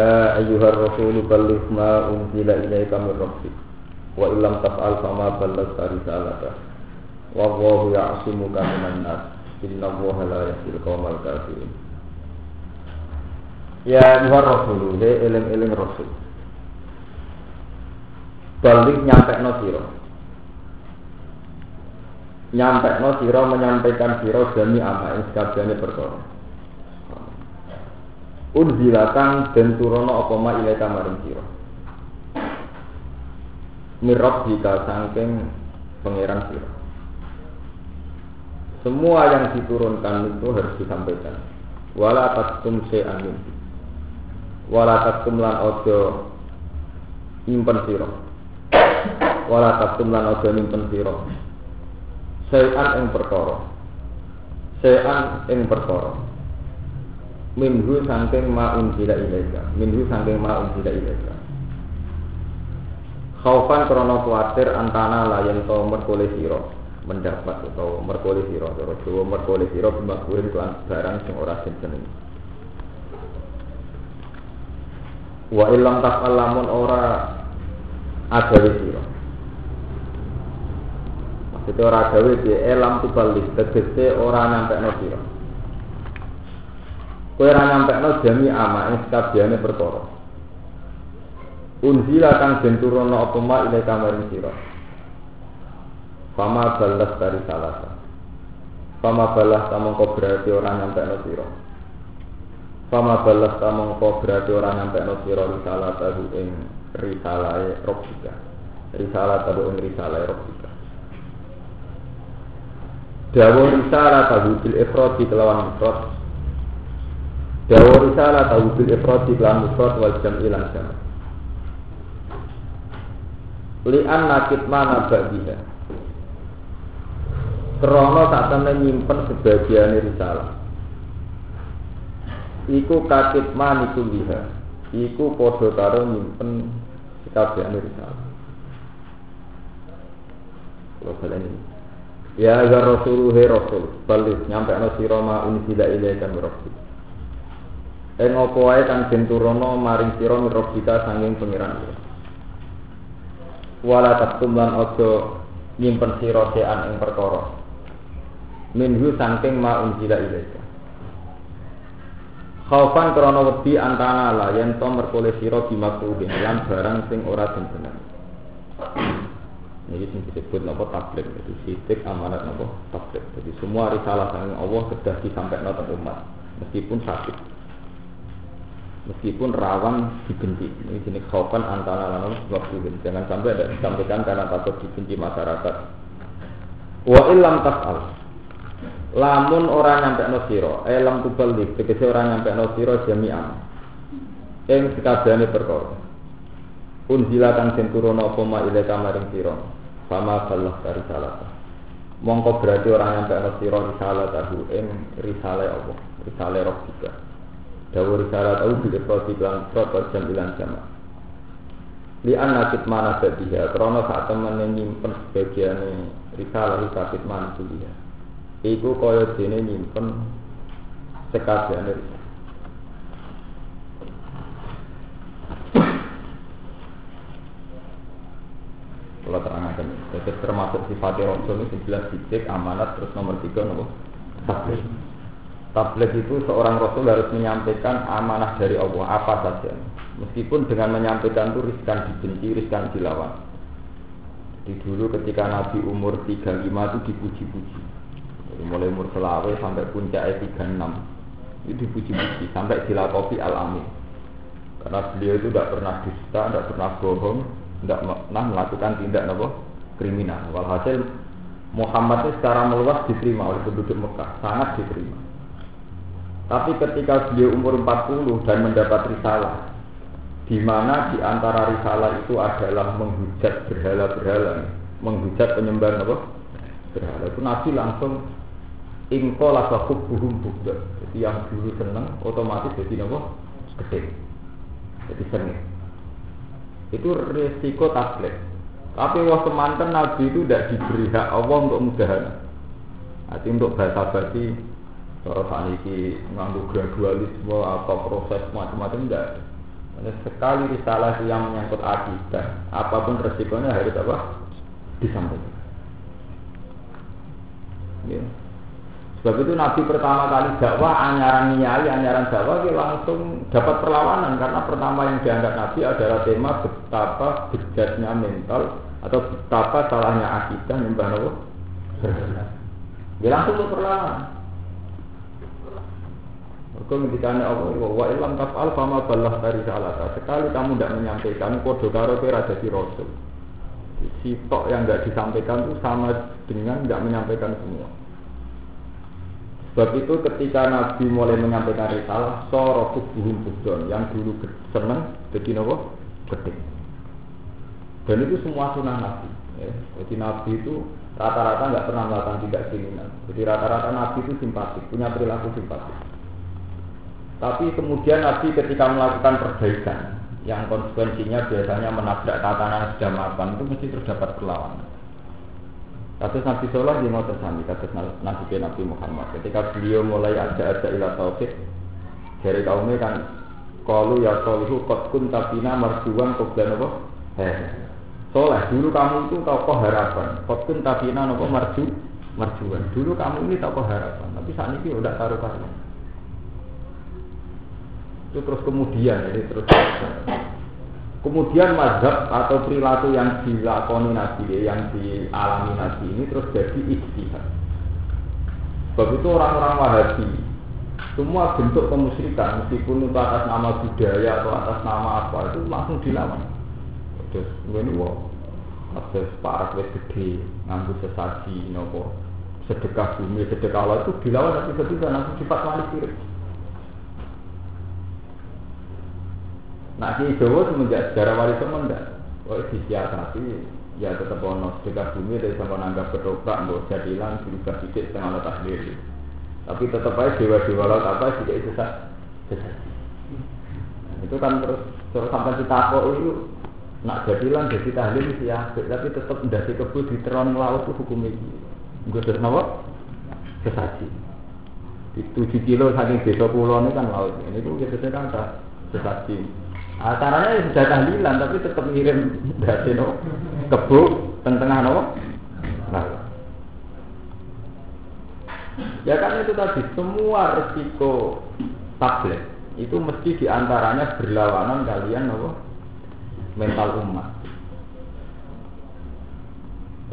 Ya ayyuhar rasul balligh ma unzila ilaika min rabbik. Wa illam taf'al fama ballaghta risalata. Wallahu ya'simuka minan nas. Innallaha la yahdil qaumal kafirin. Ya ayyuhar rasul he eling-eling rasul. Balik nyampe no siro Nyampe no siro menyampaikan siro demi ama yang sekabjane perkara Unzilakan dan turono apa ma ilai kamarin siro. Mirab jika sangking pangeran siro. Semua yang diturunkan itu harus disampaikan. Wala takum se'an Wala takum lan ojo nyimpen siro. Wala takum lan ojo nyimpen siro. Se'an ing perkara. Se'an ing perkara minhu sangking ma unzila ilaika. Minhu sangking ma unzila ilaika. Khaufan krono kuatir antana layan to merkole siro. Mendapat atau merkole siro. Atau Jawa merkole siro bimakburin kelan barang sing ora sing wa ilam taf'al lamun ora agawe siro. Maksudnya ora agawe di elam tubalik tegese ora nyampe no siro Kowe ora nyampekno jami ama ing sakabehane perkara. Unzila kang den turunno apa ma ile kamaring. Fama balas dari salasa. Fama balas tamangka berarti ora nyampekno sira. Fama balas tamangka berarti ora nyampekno sira risalah tahu ing risalahe Rabbika. Risalah tahu ing risalahe Rabbika. Dawa risalah tahu bil ifradi kelawan ifrad Dawa risalah tahu bil ifrad di kelam mufrad wal jam ilan jam. Lian nakit mana ba'diha. Krono tak temen nyimpen sebagian risalah. Iku kakit man iku liha. Iku podo karo nyimpen sekabian risalah. Kalau kalian ini. Ya agar Rasul he Rasul balik nyampe no siroma unsila ilaikan rabbik. Ing apa wae kang den turono maring sira mirab kita sanging pengiran. Wala takum lan aja nyimpen sira sean ing perkara. Minhu sangking ma unjila ilaika. Khaufan krana wedi antana la yen to merkole sira bimakruhin lan barang sing ora den bener. Ini sing disebut napa tablet itu sitik amanat napa tablet. Jadi semua risalah sang Allah sudah disampaikan ke umat meskipun sakit meskipun rawan dibenci. Ini jenis khaufan antara lalu waktu Jangan sampai ada disampaikan karena takut dibenci masyarakat. Wa ilam tas'al. Lamun orang nyampe no siro, eh tubalik, tegese orang nyampe no siro jami'an. Ing sekabehane perkara. Unzila kang den turuna apa ma ile kamaring sira. Sama balah dari salah. Mongko berarti orang nyampe no siro risalah tahu ing risalah apa? Risalah roh juga. Dawur syarat au bil ifrati lan prot jam ilan jama. Li anna kitmana badiha krana sak temene nyimpen sebagiane risalah sakit man kuliah. Iku kaya dene nyimpen sekabehane risalah. Kalau terangkan, jadi termasuk sifatnya Rasul ini jelas titik amanat terus nomor tiga nopo takdir. Tabligh itu seorang Rasul harus menyampaikan amanah dari Allah apa saja. Meskipun dengan menyampaikan itu riskan dibenci, riskan dilawan. Di dulu ketika Nabi umur 35 itu dipuji-puji. Dari mulai umur selawe sampai puncaknya 36 itu dipuji-puji sampai dilakopi al-amin. Karena beliau itu tidak pernah dusta, tidak pernah bohong, tidak pernah melakukan tindak apa kriminal. Walhasil Muhammad itu secara meluas diterima oleh penduduk Mekah, sangat diterima. Tapi ketika beliau umur 40 dan mendapat risalah, di mana di antara risalah itu adalah menghujat berhala-berhala, menghujat penyembah apa? Berhala itu Nabi langsung ingko lakakub buhum bukda. Jadi yang dulu seneng otomatis jadi apa? Gede. Jadi seneng. Itu resiko tablet. Tapi waktu mantan Nabi itu tidak diberi hak Allah untuk mudahan. Nanti untuk bahasa basi Cara saat ini nganggu gradualisme atau proses macam-macam enggak. Karena sekali risalah yang menyangkut akidah, apa pun resikonya harus apa? Disampaikan. Ya. Sebab itu Nabi pertama kali dakwah anyaran nyai, anyaran dakwah dia langsung dapat perlawanan karena pertama yang diangkat Nabi adalah tema betapa bejatnya mental atau betapa salahnya akidah nyembah Allah. Dia langsung perlawanan. Mereka ngendikane Allah wa ilam taf'al fama ballah dari salata. Sekali kamu tidak menyampaikan kode karo kira jadi rasul. Sitok yang tidak disampaikan itu sama dengan tidak menyampaikan semua. Sebab itu ketika Nabi mulai menyampaikan risalah, soro tubuhum budon yang dulu seneng jadi nopo gede. Dan itu semua sunnah Nabi. Ya. Jadi Nabi itu rata-rata nggak pernah melakukan tidak kriminal. Jadi rata-rata Nabi itu simpatik, punya perilaku simpatik. Tapi kemudian Nabi ketika melakukan perbaikan yang konsekuensinya biasanya menabrak tatanan sudah mapan itu mesti terdapat perlawanan. Kasus Nabi Soleh yang mau tersandi, kasus Nabi Nabi Muhammad. Ketika beliau mulai ada-ada ilah tauhid dari kaumnya kan kalau ya solihu kot kun tabina marjuan dan apa? Heh. Soleh dulu kamu itu tokoh harapan. Kot kun tabina apa marju marjuan. Dulu kamu ini tokoh harapan. Tapi saat ini udah taruh taruh itu terus kemudian ini terus kemudian mazhab atau perilaku yang dilakoni nabi yang dialami nabi ini terus jadi istihad sebab itu orang-orang wahabi semua bentuk kemusyrikan meskipun itu atas nama budaya atau atas nama apa itu langsung dilawan. Terus ini wow ada parak wes gede nganggu sesaji nopo sedekah bumi sedekah Allah itu dilawan tapi ketika langsung sifat manis Nah, di Jawa semenjak sejarah wali songo ndak. Oh, disiasati ya tetap ono sedekah bumi dari sama nanggap ketoprak mbok jadilan berubah sedikit setengah letak diri. Tapi tetap aja dewa-dewa laut apa tidak itu sah. Itu kan terus terus sampai kita kok itu nak jadilan jadi tahlil ya, tapi tetap ndasi kebut di teron laut itu hukum ini. Gue terus nawa sesaji. Di tujuh kilo saking desa pulau ini kan laut. Ini tuh biasanya kan sesaji. Nah, caranya ya sudah tahlilan tapi tetap ngirim dari no kebu tengah no. Nah. Ya kan itu tadi semua resiko tablet itu mesti di antaranya berlawanan kalian no mental umat.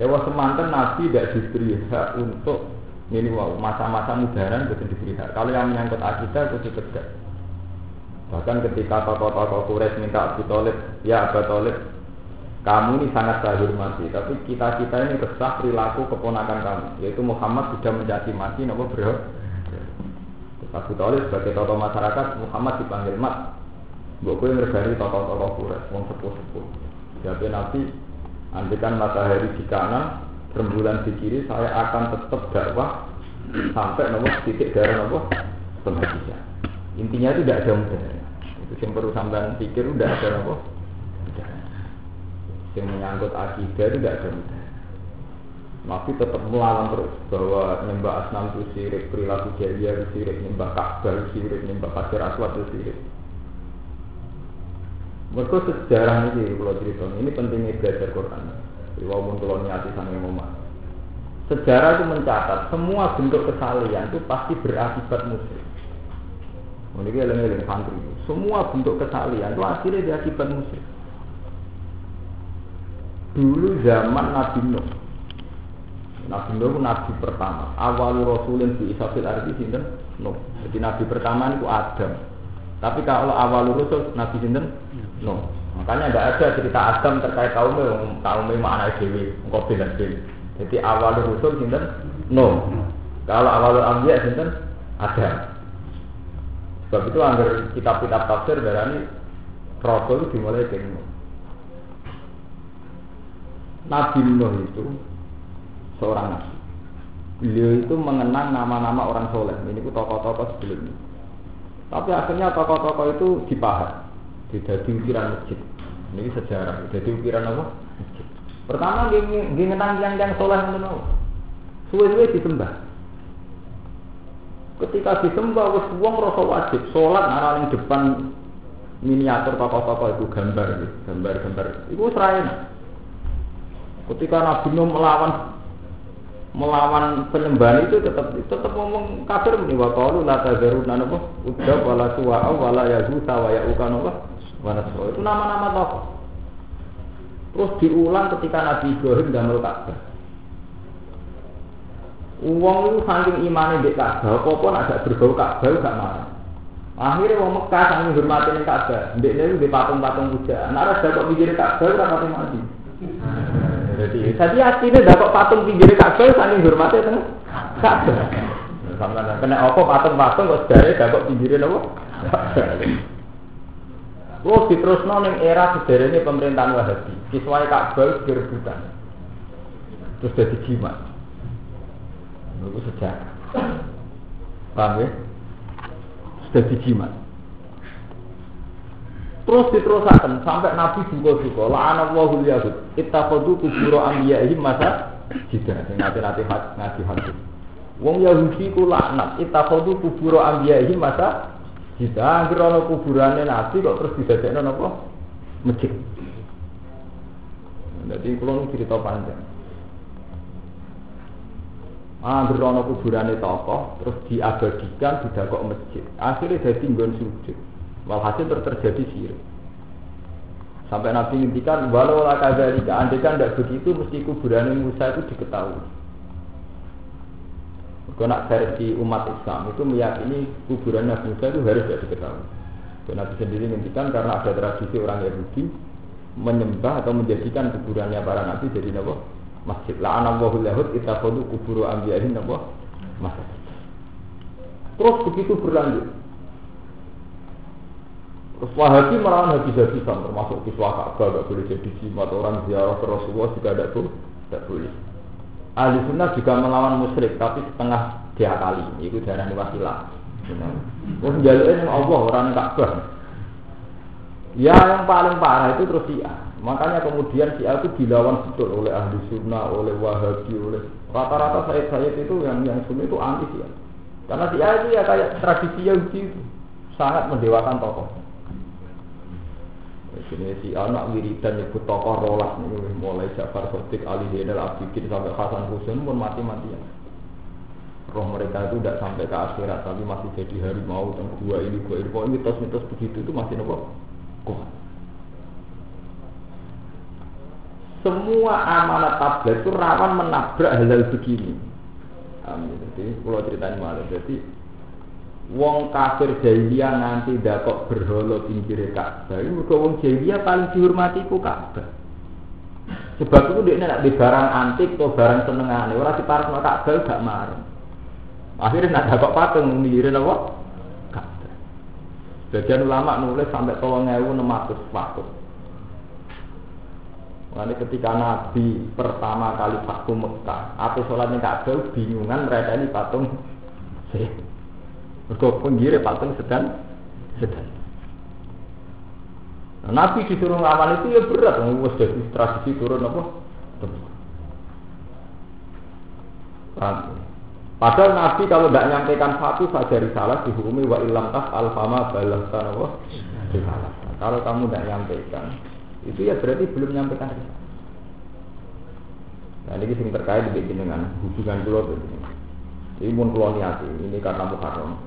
Ewa semantan Nabi tidak diberi hak untuk ini wow masa-masa mudaran itu diberi hak. Kalau yang menyangkut akidah itu ditegak. Bahkan ketika tokoh-tokoh Quraisy minta Abu Talib, ya Abu Talib, kamu ini sangat saya hormati, tapi kita kita ini resah perilaku keponakan kamu, yaitu Muhammad sudah menjadi mati, nopo bro. Abu Talib sebagai tokoh masyarakat, Muhammad dipanggil mat. Gue yang ngergani tokoh-tokoh Quraisy, wong sepuh-sepuh. Jadi Nabi, andikan matahari di kanan, rembulan di kiri, saya akan tetap dakwah sampai nomor titik darah nomor pembagian. Intinya tidak ada mudah. Itu yang perlu sampean pikir udah ada apa? Yang menyangkut akidah itu tidak ada. Nabi tetap melawan terus bahwa nyembah asnam itu sirik, perilaku jahiliyah itu sirik, nyembah Ka'bah itu sirik, nyembah Pasir Aswad itu sirik. Mereka sejarah ini kalau cerita ini pentingnya belajar Quran. Walaupun kalau niati sang ngomong. Sejarah itu mencatat semua bentuk kesalahan itu pasti berakibat musyrik. Ini eleng-eleng santri. Semua bentuk kesalian itu akhirnya diakibat musyrik. Dulu zaman Nabi Nuh. Nabi Nuh itu nabi pertama. Awal Rasulin di Isafil Arbi sinten Nuh. Jadi nabi pertama itu Adam. Tapi kalau awal Rasul Nabi sinten Nuh. Makanya tidak ada cerita Adam terkait kaum kaum mana dewi, engkau bilang dewi. Jadi awal Rasul sinten Nuh. Kalau awal Ambiya sinten Adam. Sebab itu anggar kitab-kitab tafsir darani Rasul dimulai dari Nuh. Nabi Nuh itu seorang nabi. Beliau itu mengenang nama-nama orang soleh. Ini itu tokoh-tokoh sebelumnya. Tapi akhirnya tokoh-tokoh itu dipahat. Tidak ukiran masjid. Ini sejarah. Jadi ukiran apa? Masjid. Pertama dia ngenang yang yang soleh itu Suwe-suwe disembah. Ketika disembah wis wong rasa wajib sholat nara ning depan miniatur tokoh-tokoh itu gambar gitu, gambar-gambar. Itu serain. Ketika Nabi Nuh melawan melawan penyembahan itu tetap tetap ngomong kafir ini wa qalu la tazaruna napa udda wala suwa'a wala yazuta wa ya'uka napa wa itu nama-nama tokoh. Terus diulang ketika Nabi Ibrahim damel Ka'bah. Uang itu saking imannya di Ka'bah, apa-apa nak gak berbau Ka'bah gak marah. Akhirnya wong Mekah saking hormatin Ka'bah, ndek niku di patung-patung puja. Nak ora dapat pinggir Ka'bah ora pati mati. Jadi, jadi aslinya dapat patung pinggir Ka'bah saking hormatin teng Ka'bah. Sampeyan kena apa patung-patung kok sedare dapat pinggirin apa? Oh, diterusno ning era sederhana pemerintahan Wahabi. Kiswah Ka'bah direbutan. Terus jadi jimat. Itu sejarah. Paham ya? Sudah dijimat. Terus diterusakan sampai Nabi juga juga. La'ana wahul yahud. Ittakhadu kuburo ambiyahim masa jida. Nanti-nanti ngaji hadis. Wong Yahudi ku laknat. Ittakhadu kuburo ambiyahim masa jida. Akhir ana kuburannya Nabi kok terus didadekno napa? Masjid. Jadi kalau cerita panjang. Angger ana kuburane tokoh terus diabadikan didakok masjid. Akhirnya jadi nggon sujud. Walhasil terjadi sirik. Sampai Nabi ngintikan walau la kadzalika andekan tidak begitu mesti kuburan Musa itu diketahui. Karena versi umat Islam itu meyakini kuburan Nabi Musa itu harus tidak diketahui. Dan Nabi sendiri ngintikan karena ada tradisi orang Yahudi menyembah atau menjadikan kuburannya para nabi jadi nabi masjid. La'ana wahul yahud itakhadu kuburu anbiya'in apa? Masjid. Terus begitu berlanjut. Terus Wahabi melawan habis-habisan termasuk kiswah Ka'bah gak boleh jadi jimat orang ziarah ke Rasulullah juga tidak boleh. Tidak boleh. Ahli sunnah juga melawan musyrik tapi setengah dia kali. Itu darah wasilah. Terus jalurnya Allah orang Ka'bah. Ya yang paling parah itu terus dia. Makanya kemudian si itu dilawan betul oleh ahli sunnah, oleh wahabi, oleh rata-rata saya saya itu yang yang sunnah itu anti sih. Karena si itu ya kayak tradisi Yahudi itu sangat mendewakan tokoh. Ini si anak wiridan nyebut tokoh rolas nih, mulai Jafar Sotik, Ali Zainal Abidin sampai Hasan Husain pun mati-matian. Roh mereka itu tidak sampai ke akhirat, tapi masih jadi harimau dan gua ini gua ini, mitos-mitos begitu itu masih nopo kuat. semua amanat tablet itu rawan menabrak hal-hal begini. Amin. Jadi kalau ceritanya malah jadi wong kafir jahiliyah nanti dak kok berhala pinggir Ka'bah. Iku wong jahiliyah paling dihormati ku Ka'bah. Sebab itu dia nak di barang antik atau barang senengane, orang di parkno Ka'bah gak marah. Akhirnya nak kok patung mikirin apa? Sebagian ulama nulis sampai tolong ewu nematus patung. Lalu ketika Nabi pertama kali waktu Mekah, apa sholatnya Ka'bah bingungan mereka ini patung sih. Mereka penggiri patung sedang sedang. Nah, Nabi disuruh ngamal itu ya berat, wes jadi tradisi turun apa? Padahal Nabi kalau tidak nyampaikan satu saja risalah dihukumi wa ilam tas alfama balas apa? Kalau kamu tidak nyampaikan, itu ya berarti belum menyampaikan risalah. Nah ini sing terkait dengan hubungan pulau ini. Ini pun pulau niati, ini karena Muharram.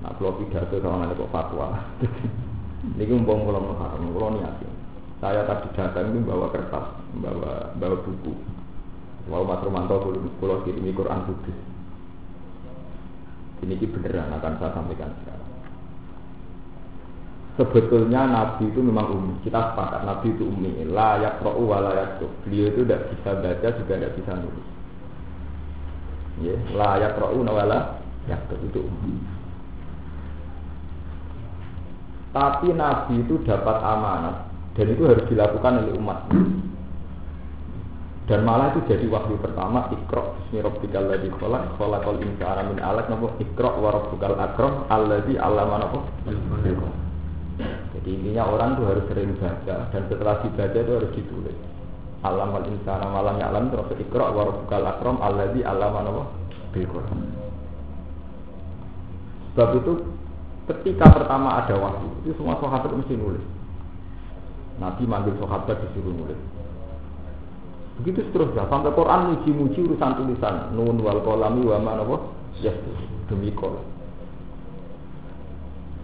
Nah pulau pidato kalau nanti kok fatwa. ini umpam pulau Muharram, pulau niati. Saya tadi datang itu bawa kertas, bawa bawa buku. Mau Mas Romanto pulau kirimi Quran Bugis. Ini beneran akan saya sampaikan sekarang sebetulnya Nabi itu memang umi. Kita sepakat Nabi itu umi. Layak wa layak Beliau itu tidak bisa baca juga tidak bisa nulis. Ya, layak ro'u wa layak itu umi. Tapi Nabi itu dapat amanat dan itu harus dilakukan oleh umat. Dan malah itu jadi wahyu pertama Iqra Bismi Rabbikal ladzi khalaq khalaqal insana min 'alaq napa Iqra wa rabbukal akram alladzi 'allama napa jadi intinya orang tuh harus sering baca dan setelah dibaca itu harus ditulis. Alam al insana malam alam terus ikra wa rabbukal akram alladzi allama Quran. Sebab itu ketika pertama ada wahyu, itu semua sahabat mesti nulis. Nabi manggil sahabat disuruh nulis. Begitu seterusnya sampai Quran muji-muji urusan tulisan nun wal kolami wa mana yes demi kol.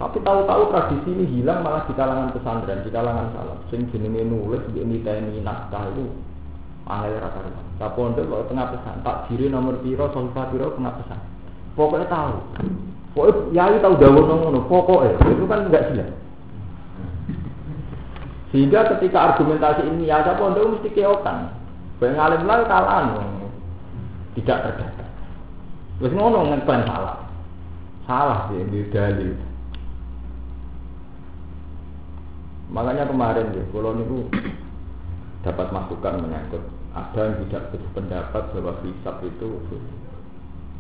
Tapi tahu-tahu tradisi ini hilang malah di kalangan pesantren, di kalangan salaf. Sing jenenge nulis ini tni naskah itu angel rata-rata. Tak pondok kalau tengah pesan, tak diri nomor piro, sofa piro tengah pesan. Pokoknya tahu. Pokoknya yai tahu dawuh ngono, pokoknya itu kan enggak jelas. Sehingga ketika argumentasi ini ya ada pondok mesti keokan. Bayang alim lah kalah tidak terdata. Terus ngono ngeklaim salah. Salah sih di dalil. Makanya kemarin ya, kalau niku dapat masukan menyangkut ada yang tidak berpendapat bahwa hisab itu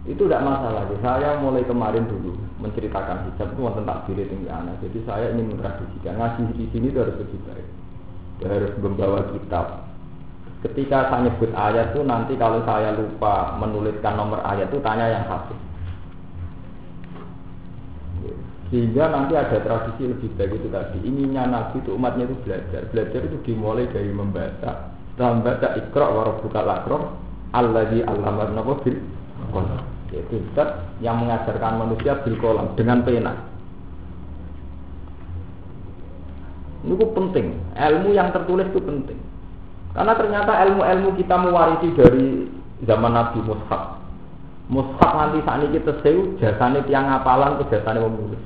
itu tidak masalah. Jadi saya mulai kemarin dulu menceritakan hijab itu tentang takdir tinggi anak. Jadi saya ingin mentradisikan ngaji di sini itu harus lebih baik. Dia harus membawa kitab. Ketika saya nyebut ayat itu nanti kalau saya lupa menuliskan nomor ayat itu tanya yang satu. Sehingga nanti ada tradisi lebih baik itu tadi. Inginnya Nabi itu umatnya itu belajar. Belajar itu dimulai dari membaca. Setelah membaca ikra warabbuka lakram alladzi allama napa bil qalam. Yaitu zat yang mengajarkan manusia bil kolam dengan pena. Ini penting. Ilmu yang tertulis itu penting. Karena ternyata ilmu-ilmu kita mewarisi dari zaman Nabi Mushaf. Mushaf nanti saat ini kita sewu jasane tiang ngapalan ke jasane menulis.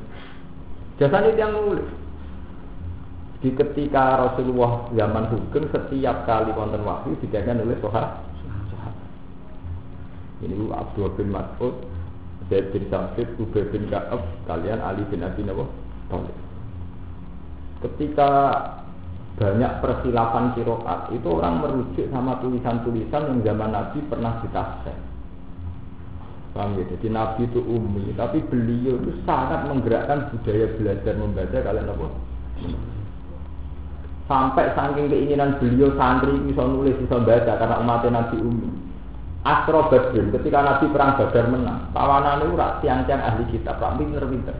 Jasanya dia nulis. Di ketika Rasulullah zaman hukum setiap kali wonten wahyu dijaga oleh sahabat. Ini Abdul bin Mas'ud, Zaid bin Sabit, Ubay bin Ka'ab, kalian Ali bin Abi Nawawi. Ketika banyak persilafan kiroat itu orang merujuk sama tulisan-tulisan yang zaman Nabi pernah ditafsir. Paham ya? Jadi Nabi itu umi, tapi beliau itu sangat menggerakkan budaya belajar membaca kalian apa? Sampai saking keinginan beliau santri bisa nulis bisa baca karena umatnya Nabi umi. Astro Badrin ketika Nabi perang Badar menang, tawanan itu tiang-tiang ahli kitab, rak pinter-pinter.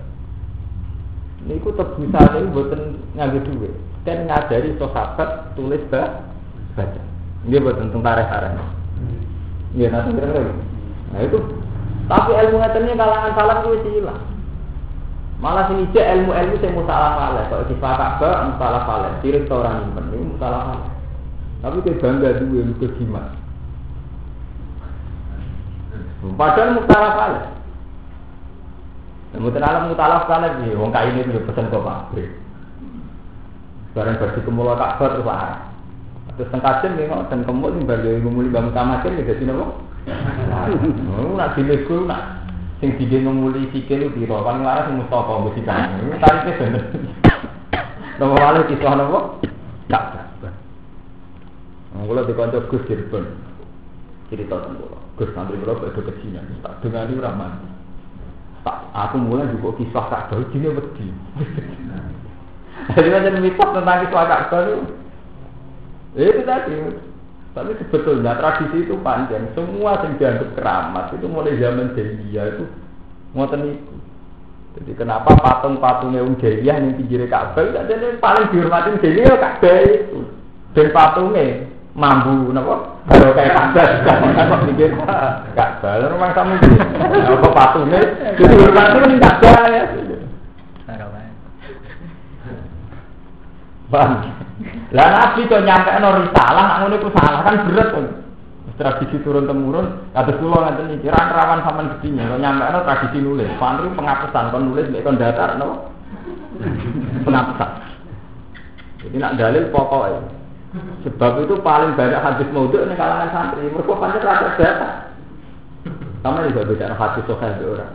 Ini ku tebusan ini buatan ngambil duit dan ngajari sahabat tulis baca. Ini buatan tentang tarikh-tarikh. Iya, nanti. Nah itu tapi ilmu ngetennya kalangan salam itu hilang. Malah sini aja ilmu-ilmu saya musalah faleh. Kalau di Fakabah musalah faleh. Sirik orang nyimpen ini musalah faleh. Tapi kayak bangga dulu yang ke jimat. Padahal musalah faleh. Alam mutalaf faleh sih. Wong kain juga pesan ke pabrik. Barang bersih kemula Ka'bah terus parah. Terus tengkajen nih, dan kemul nih bagi ngumuli bangun tamajen ya jadi nopo. Oh, nak dilego nak sing dide ngumuli sikil itu piro paling laras sing Mustafa mesti kan. Tarife bener. Nomor wale kisah nopo? Tak. Kula dikonco Gus Cirebon. Cerita tentang kula. Gus santri kula kok kecilan. Tak dengani ora mati. Tak aku mulai juga kisah tak tahu jine wedi. Jadi macam mitos tentang kisah tak tahu. Itu tadi. Tapi sebetulnya tradisi itu panjang. Semua yang dianggap keramat itu mulai zaman jahiliyah itu ngoten itu. Jadi kenapa patung-patungnya Wong Jahiliyah yang pinggir Ka'bah itu jadi paling dihormatin jahiliyah Ka'bah itu. Dan patungnya mambu napa? Kalau kayak Ka'bah kok pinggir Ka'bah. Rumah kamu gitu. Apa patungnya itu dihormatin Ka'bah ya. Bang. Lah nabi kok nyampe no risalah, nak ngono salah kan berat kan. Tradisi turun temurun, kados kula ngaten iki ra rawan sampean gedinya. Kok nyampe no tradisi nulis, pantri pengapesan kon nulis kon datar no. Pengapesan. Jadi nak dalil pokoknya. Sebab itu paling banyak hadis maudhu ini kalangan santri. Mereka pancet rasa data. Sama juga bicara hadis sokai orang.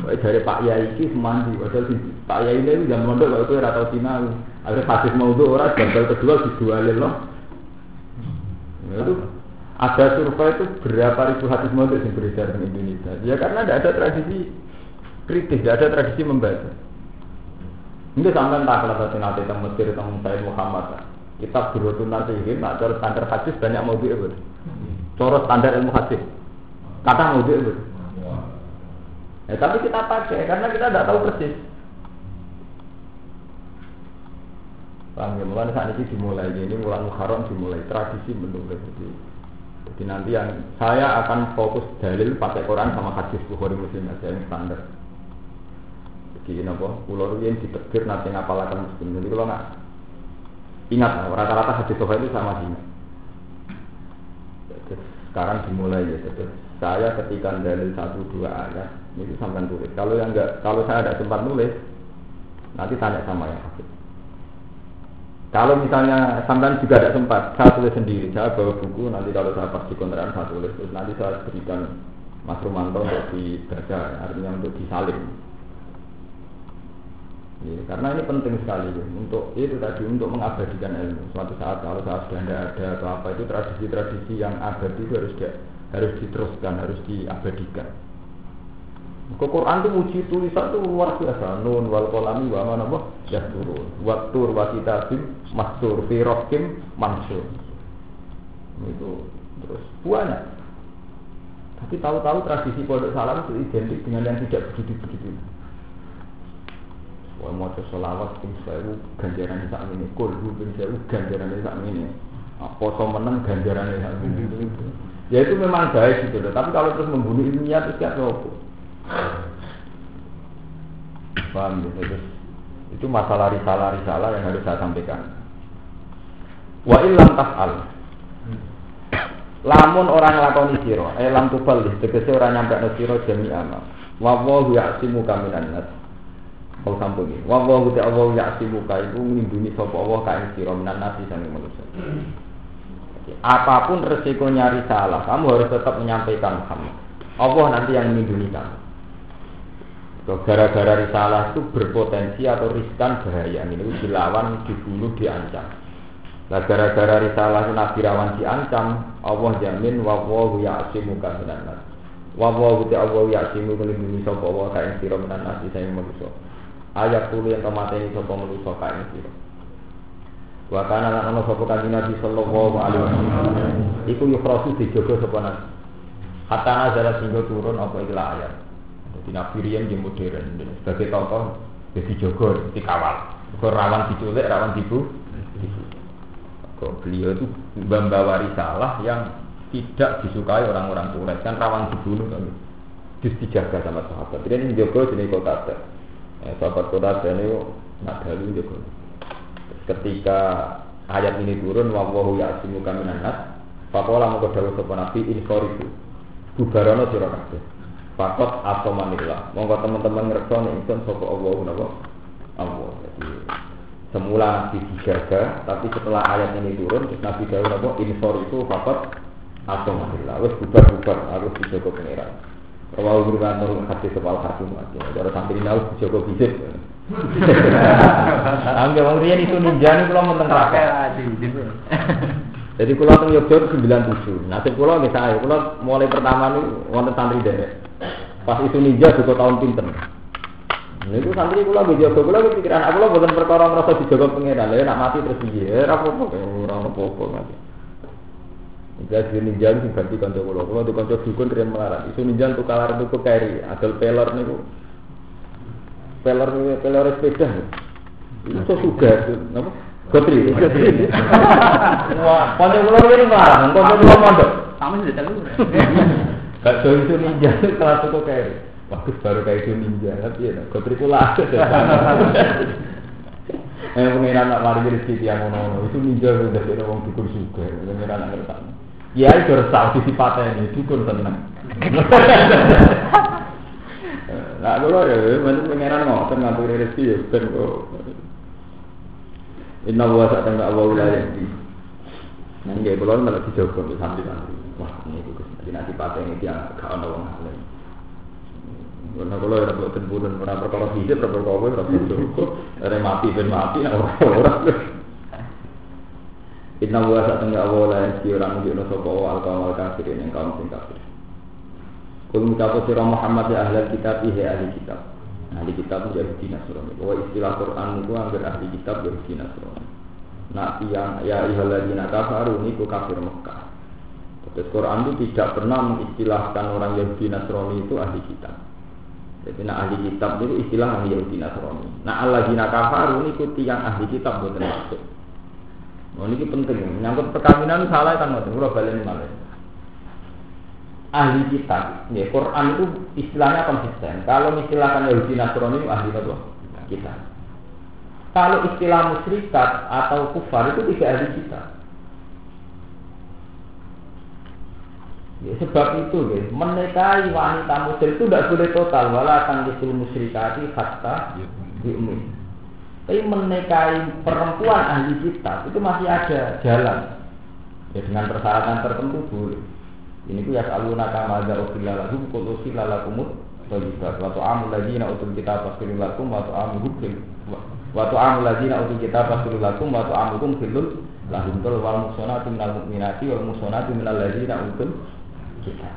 Wah dari Pak Yai ini semandi, padahal Pak Yai ini jam mondok kalau itu sinau. Ada hadis mau itu orang gagal kedua dijualin loh. Ya, itu ada survei itu berapa ribu hadis mau yang beredar di Indonesia. Ya karena tidak ada tradisi kritis, tidak ada tradisi membaca. Ini sampai tak kalau satu nanti tentang Mesir tentang Said Muhammad. Kita berutun nanti ini, nak standar hadis banyak mau dia Cara standar ilmu hadis, kata mau dia Ya, tapi kita pakai karena kita tidak tahu persis. Paham ya, mulai saat ini dimulai ini mulai Muharram dimulai tradisi menulis jadi, jadi nanti yang saya akan fokus dalil pakai Quran sama hadis Bukhari Muslim aja yang standar. Jadi apa? Pulau yang ditegur nanti ngapalakan muslim. Jadi kalau nggak ingat rata-rata hadis Bukhari itu sama sih. Sekarang dimulai ya. Jadi saya ketika dalil satu dua ayat itu sampai tulis. Kalau yang enggak, kalau saya ada sempat nulis, nanti tanya sama yang hafid. Kalau misalnya sampai juga ada sempat, saya tulis sendiri. Saya bawa buku, nanti kalau saya pas di kontrakan saya tulis. Terus nanti saya berikan Mas Rumanto untuk dibaca, artinya untuk disalin. Ya, karena ini penting sekali ya, untuk itu tadi untuk mengabadikan ilmu. Suatu saat kalau saya sudah tidak ada atau apa itu tradisi-tradisi yang abadi itu harus di, harus diteruskan, harus diabadikan. Ke Quran itu muji tulisan itu luar biasa. Nun wal kolami wa mana boh ya turun. Waktur wa kitabim mastur fi rokim mansur. Itu terus banyak. Tapi tahu-tahu tradisi pondok salam itu identik dengan yang tidak begitu-begitu. Wah mau selawat pun saya ganjaran saat ini, kul pun saya ganjaran saat ini. Poso menang ganjaran saat ini. Ya itu memang baik gitu. Tapi kalau terus membunuh ilmiah itu siapa? Paham gitu itu masalah risalah-risalah yang harus saya sampaikan. Wa ilam taf'al. Lamun orang lakoni sira, eh lam tubal tegese ora nyampe sira jami amal. Wa wallahu ya'simu kaminan nas. Kau sampun iki. Wa wallahu ta'ala ya'simu ka iku nglindungi sapa Allah ka ing minan nasi sang manusia. Apa pun resikonya risalah, kamu harus tetap menyampaikan Muhammad. Allah nanti yang melindungi kamu. Gara-gara risalah itu berpotensi atau riskan bahaya ini dilawan, dibunuh, diancam. Nah gara-gara risalah itu Nabi rawan diancam, Allah jamin wawahu ya'asimu kaminan nas. Wawahu ta'awahu ya'asimu melindungi sapa Allah kain sira minan nas saya manusia. Ayat tulu yang kemateni sapa manusia kain sira. Wa kana lan ana sapa kanjeng Nabi sallallahu alaihi wasallam. Iku yukhrasu dijogo sapa nabi. Hatta nazala singgo turun apa ikhlas ayat. Jadi Nabi Rian di modern dan sebagai tokoh jadi jogo dikawal. Kau rawan diculik, rawan dibu. Kau beliau itu membawa risalah yang tidak disukai orang-orang Quraisy kan rawan dibunuh kan. Terus dijaga sama sahabat. Jadi ini jogo jenis kota. Eh, sahabat kota ini nak dalu jogo. Ketika ayat ini turun, wawahu ya'asimu kaminan nas. Pakola mau kedalu sopan Nabi inforiku. Bubarono sira kabeh. Fakot atau manila. Monggo teman-teman ngerti nih ingsun sapa Allah napa? Allah. Jadi semula dijaga, tapi setelah ayat ini turun, terus Nabi Dawud napa? Insor itu fakot atau manila. Wes bubar-bubar harus dijaga pangeran. Rawahu guru kantor hati kepala hakim aja. Kalau sampai ini harus dijaga bisik. Angger wong riyen itu ninja nih kalau mau tengah Jadi kulo teng Yogyakarta 97. Nasib kulo nggih saya, kulo mulai pertama nih wonten santri derek. Pas itu ninja juga tahun pinter. Nah, itu santri kula nggih jaga kula pikiran aku lho boten perkara ngrasa dijaga pangeran. Lah nak mati terus piye? Ora apa-apa, ora apa-apa mati. Jika si ninja itu ganti kanca kula, kula di kanca dukun kirim melarat. Isu ninja untuk kalar itu keri, adol peler niku. Peler peler sepeda. Itu suga, napa? Gotri. Wah, kanca kula ini melarat, kanca kula mondok. Sudah tahu. Gak itu ninja kelas itu kayak bagus baru kayak itu ninja. Tapi ya gotri Eh pengiran nak mari rezeki tiang ngono itu ninja udah jadi orang dukun juga pengiran nak ngerti Ya itu resah di sifatnya ini dukun tenang. Nah kalau ya pengiran ngotot ngatur rezeki ya ben kok Inna wa sa'ata nga awa ula yahdi Nah ini kalau ini malah dijogo Sampai nanti Wah ini itu Nanti nanti pakai ini dia Gak ada orang lain Karena kalau ada buat tempuran Karena perkara hidup Perkara kawai Perkara dijogo Ada mati Ben mati Orang-orang Inna wa sa'ata nga awa ula yahdi Orang ini Ini sopa awa Alka awa kafir Ini kawan sing kafir. Kulung kita Muhammad Ya ahli kitab Ihe ahli kitab. Ahli kitab itu ahli nasrani. Bahwa istilah Quran itu hampir ahli kitab ahli nasrani. Nah yang ya ihaladina kafaru niku kafir Mekah. Terus Quran itu tidak pernah mengistilahkan orang Yahudi Nasrani itu ahli kitab. Jadi nak ahli kitab itu istilah ahli Yahudi Nasrani. Nah Allah jina kafaru ini ikuti yang ahli kitab bukan maksud. Oh ini penting, menyangkut perkawinan salah kan kula balen malah. Ahli kitab, ya Quran itu istilahnya konsisten. Kalau istilahkan Yahudi Nasrani ahli apa? Kitab. Kalau istilah musyrikat atau kufar itu tidak ahli kitab. Ya, sebab itu, ya, menikahi wanita muslim itu tidak boleh total. Wala tangkisul musyrikati hatta yu'min. Tapi menikahi perempuan ahli kitab itu masih ada jalan. Ya dengan persyaratan tertentu boleh. Ini tuh ya selalu nakama ada usillah lakum kul usillah lakumut Tayyibat Wa tu'amul ladina utul kita fasilu lakum Wa tu'amuhum fil Wa tu'amul ladina utul kita fasilu lakum Wa tu'amuhum filul Lahum tul wal musonatu minal mu'minati Wal musonatu minal ladina utul kita.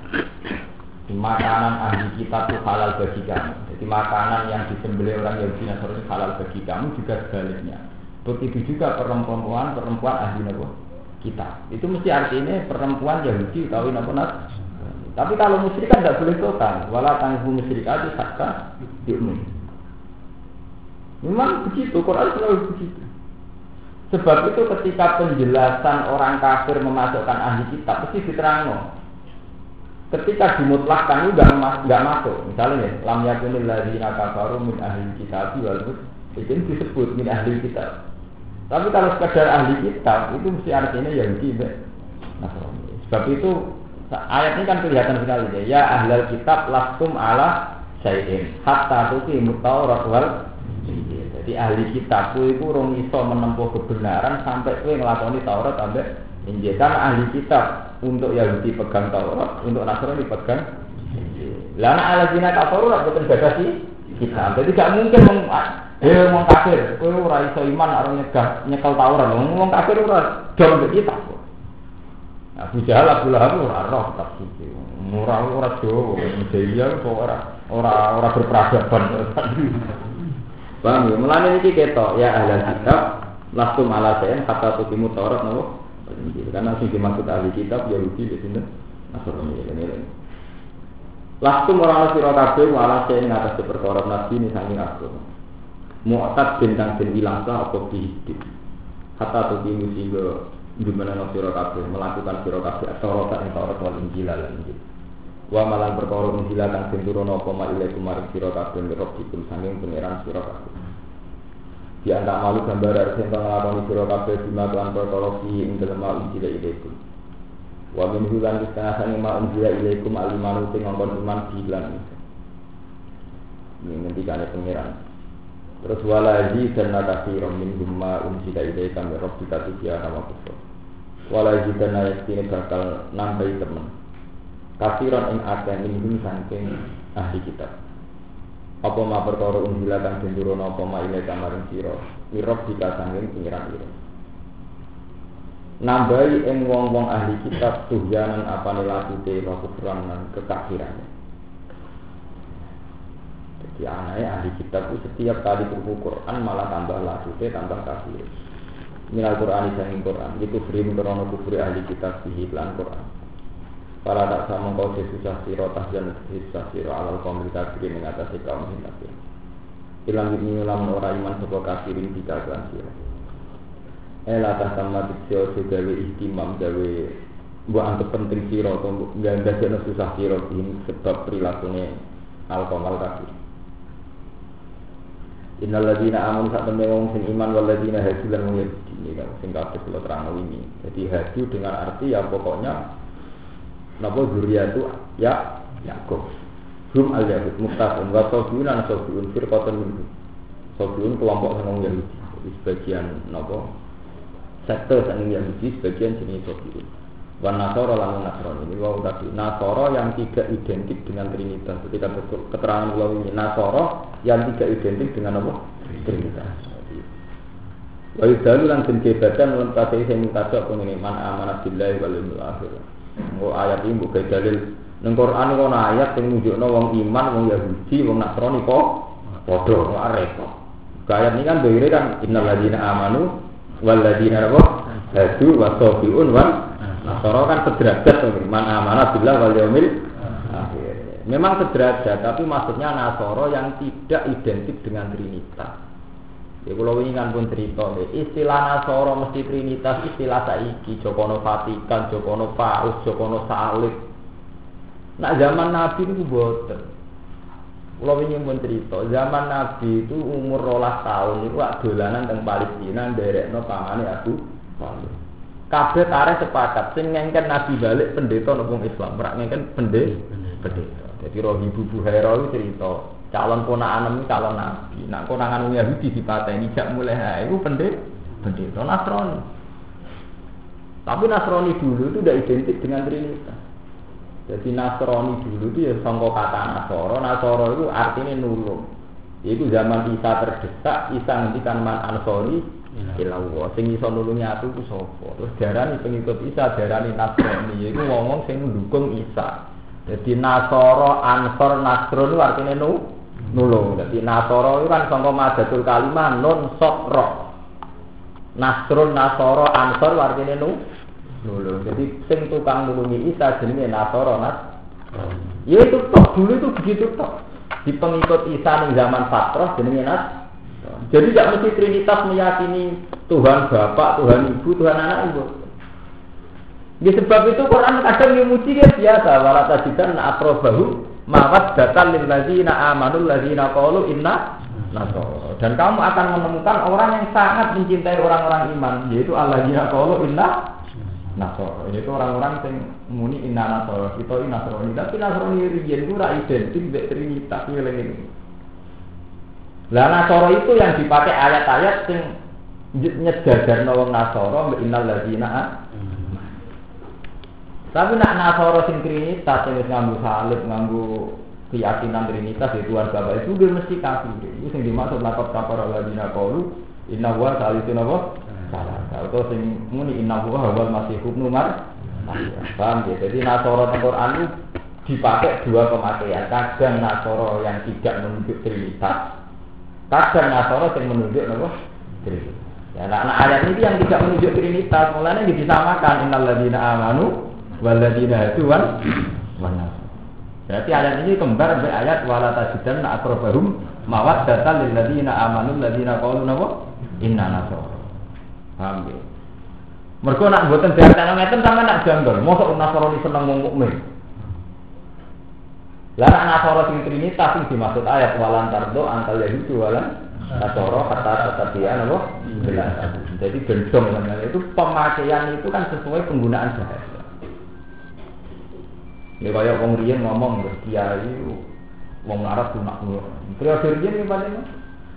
Makanan ahli kita itu halal bagi kamu. Jadi makanan yang disembelih orang Yahudi Nasrani halal bagi kamu juga sebaliknya. Begitu juga perempuan perempuan ahli Nabi kita. Itu mesti artinya perempuan Yahudi tahu Nabi Tapi kalau musyrik kan tidak boleh total. Wala tangguh musyrik itu sakka diumum. Memang begitu, Quran selalu begitu. Sebab itu ketika penjelasan orang kafir memasukkan ahli kitab, pasti diterangkan ketika dimutlakkan itu nggak masuk misalnya ya lam yakunil ladzina kafaru min ahli kitab wal itu disebut min ahli kitab tapi kalau sekedar ahli kitab itu mesti artinya Yahudi nah sebab itu ayat ini kan kelihatan sekali ya ya ahlal kitab lastum ala sayyidin hatta tuki mutawrat wal jadi ahli kitab itu rong iso menempuh kebenaran sampai kue ngelakoni Taurat sampai Injil. Kan ahli kitab untuk Yahudi pegang Taurat, untuk Nasrani pegang Lana ala zina kafaru lah sih kita. Jadi tidak mungkin meng eh mau kafir, kowe ora iso iman ora nyegah nyekel Taurat. Wong kafir ora dol kita. Abu Jahal Abu Lahab ora roh tafsir. Murah ora do, Jahiliyah kok ora ora ora berperadaban. Paham ya? Mulane iki ketok ya ahli kitab lastum ala sayen kata tukimu Taurat nopo karena sing dimaksud ahli kitab Yahudi di sini Nasrani Langsung orang sira kabeh wala sing ngatas perkara nabi ini saking aku. Mu'tad bintang den ilang apa dihidup. Kata tu di sehingga di mana no sira kabeh melakukan sira kabeh atau ing Taurat wal Injil lan Injil. Wa malan perkara Injil kang den turuna apa ma ilaikum maring sira kabeh ngerobikum saking pangeran sira kabeh. Malu gambar harus yang ngelakoni sira kabeh bima tuan perkara fi ing dalem ilaikum. Wa min hulan sange ma unjila ilaikum alimanu sing ngongkon iman bilan. Ini ngendikane pengiran. Terus walaji dan nakasirom min humma unjila ilaikam ya rabbika tujiya nama kufur. Walaji dan nayaktini bakal nambahi temen. Kasiron ing akeh min hum sangking ahli kitab apa ma perkara unjila kang den apa ma ile kamaring sira mirab dika sanging pengiran ira nambahi ing wong-wong ahli kitab tuhyanan apane lakute wa kufran lan kekafiran jadi anaknya ahli kitab itu setiap kali buku Quran malah tambah lakute tambah kafir minal Quran sanging Quran itu beri krono kufri ahli kitab di Quran Para tak sama kau susah siro tahjan susah siro alal kaum kafirin mengatasi kaum kafir. Ilang ini ulam orang iman sebuah kafirin kelan siro. Ela tak sama tiksio segawe ihtimam gawe buat antuk penting siro atau gak ada susah siro ini sebab perilakunya al kaum al kafir. Innal ladina amun sak temne wong sing iman wal ladina hadu lan wong ini kan sing kabeh kula terang ini. Jadi hadu dengan arti ya pokoknya Napa zuriyatu ya Yakub. Hum al Yahud muktafun wa sobiun an sobiun firqatan minhu. Sobiun kelompok sang Yahudi. Jadi sebagian napa sektor sang Yahudi sebagian jenis sobiun. Wan Nasoro lamun Nasron ini wau tadi Nasoro yang tidak identik dengan Trinitas. Ketika keterangan wau ini Nasoro yang tidak identik dengan apa? Trinitas. Wa yudalu lan den kebadan lan kasih sing mutada apa ngene man amanat billahi wal yawmil akhir. Engko ayat ini mbok dalil ning Quran ana ayat sing nunjukno wong iman, wong Yahudi, wong Nasrani kok padha kok repot. Ayat ini kan doire kan innal ladzina amanu wal ladzina apa? Hadu wa sabiun wal Nasara kan sederajat to man amanah billah wal yaumil. Memang sederajat, tapi maksudnya Nasoro yang tidak identik dengan Trinitas. Ya kalau ingin pun cerita istilah Nasoro mesti Trinitas, istilah saiki Jokono Vatikan, Jokono Paus, Jokono Salib. Nak zaman Nabi itu boten. Kalau ingin pun zaman Nabi itu umur rolas tahun itu dolanan teng Palestina, no pamane aku Talib. Kabeh tarik sepakat, sing ngengken Nabi balik pendeta nopo Islam, merak ngengken pendeta. Pendeta. Jadi roh ibu Buhaira itu cerita, calon ponakan ini calon Nabi. Nak konangan Yahudi dipateni jak mulai ha, itu pendeta. Pendeta Nasrani. Tapi Nasrani dulu itu tidak identik dengan Trinitas. Jadi Nasrani dulu itu ya sangka kata Nasoro, Nasoro itu artinya nulung. Itu zaman Isa terdesak, Isa ngendikan man ansori ilawo. Sing iso nulungi aku ku sapa? Terus darani pengikut Isa, darani Nasrani. Iku ngomong sing mendukung Isa. Jadi Nasoro, Ansor, Nasrun itu artinya nu, nulung. Jadi Nasoro itu kan sangka madatul kalimah non sokro. Nasrun, Nasoro, Ansor artinya nu, nulung. Jadi sing tukang nulungi Isa jenenge Nasoro Nas. Ya itu tok dulu itu begitu tok. Di pengikut Isa ning zaman Fatroh jenenge Nas. Jadi tidak mesti Trinitas meyakini Tuhan Bapak, Tuhan Ibu, Tuhan Anak Ibu. Ya sebab itu Quran kadang memuji dia biasa wala tajidan akrobahu mawat datan lil ladzina amanu ladzina qalu inna nasara. Dan kamu akan menemukan orang yang sangat mencintai orang-orang iman yaitu alladzina qalu inna Nasoro, itu orang-orang yang muni inna nasoro, kita ini nasroni, tapi nasroni riyen itu ora identik dengan trinitas ini. Lah nasoro itu yang dipakai ayat-ayat yang nyejajar nawang nasoro, mbak innal ladina Tapi nak nasoro sing trinitas, yang nganggu salib, nganggu keyakinan trinitas di Tuhan Bapak itu dia mesti kafir. Itu yang dimaksud lakot kapar ladina kaulu, inna wa salisun apa? Salah. Kalau sing muni inna huwa hawal masih hubnu mar. Paham ya? Jadi nasoro Quran itu dipakai dua pemakaian. Kadang nasoro yang tidak menunjuk trinitas. Kadang nasoro yang menunjuk apa? Trinitas. Ya, nah, nah, ayat ini yang tidak menunjuk trinitas, mulanya disamakan innal ladina amanu wal ladina tuan mana. Berarti ayat ini kembar dengan ayat wala tajidan akrobahum mawad data lil ladina amanu ladina qalu napa inna nasara. Paham ya? Mereka nak buatan biarkan ngeten sama nak janggal. Mosok Nasrani seneng wong mukmin. Lah nak Nasara sing trinitas sing dimaksud ayat walan tardo antal yahudi walan Nasara kata kata dia apa? Jadi gendong itu pemakaian itu kan sesuai penggunaan bahasa. Ya kaya wong riyen ngomong kiai wong Arab lunak lunak. Periode riyen ya paling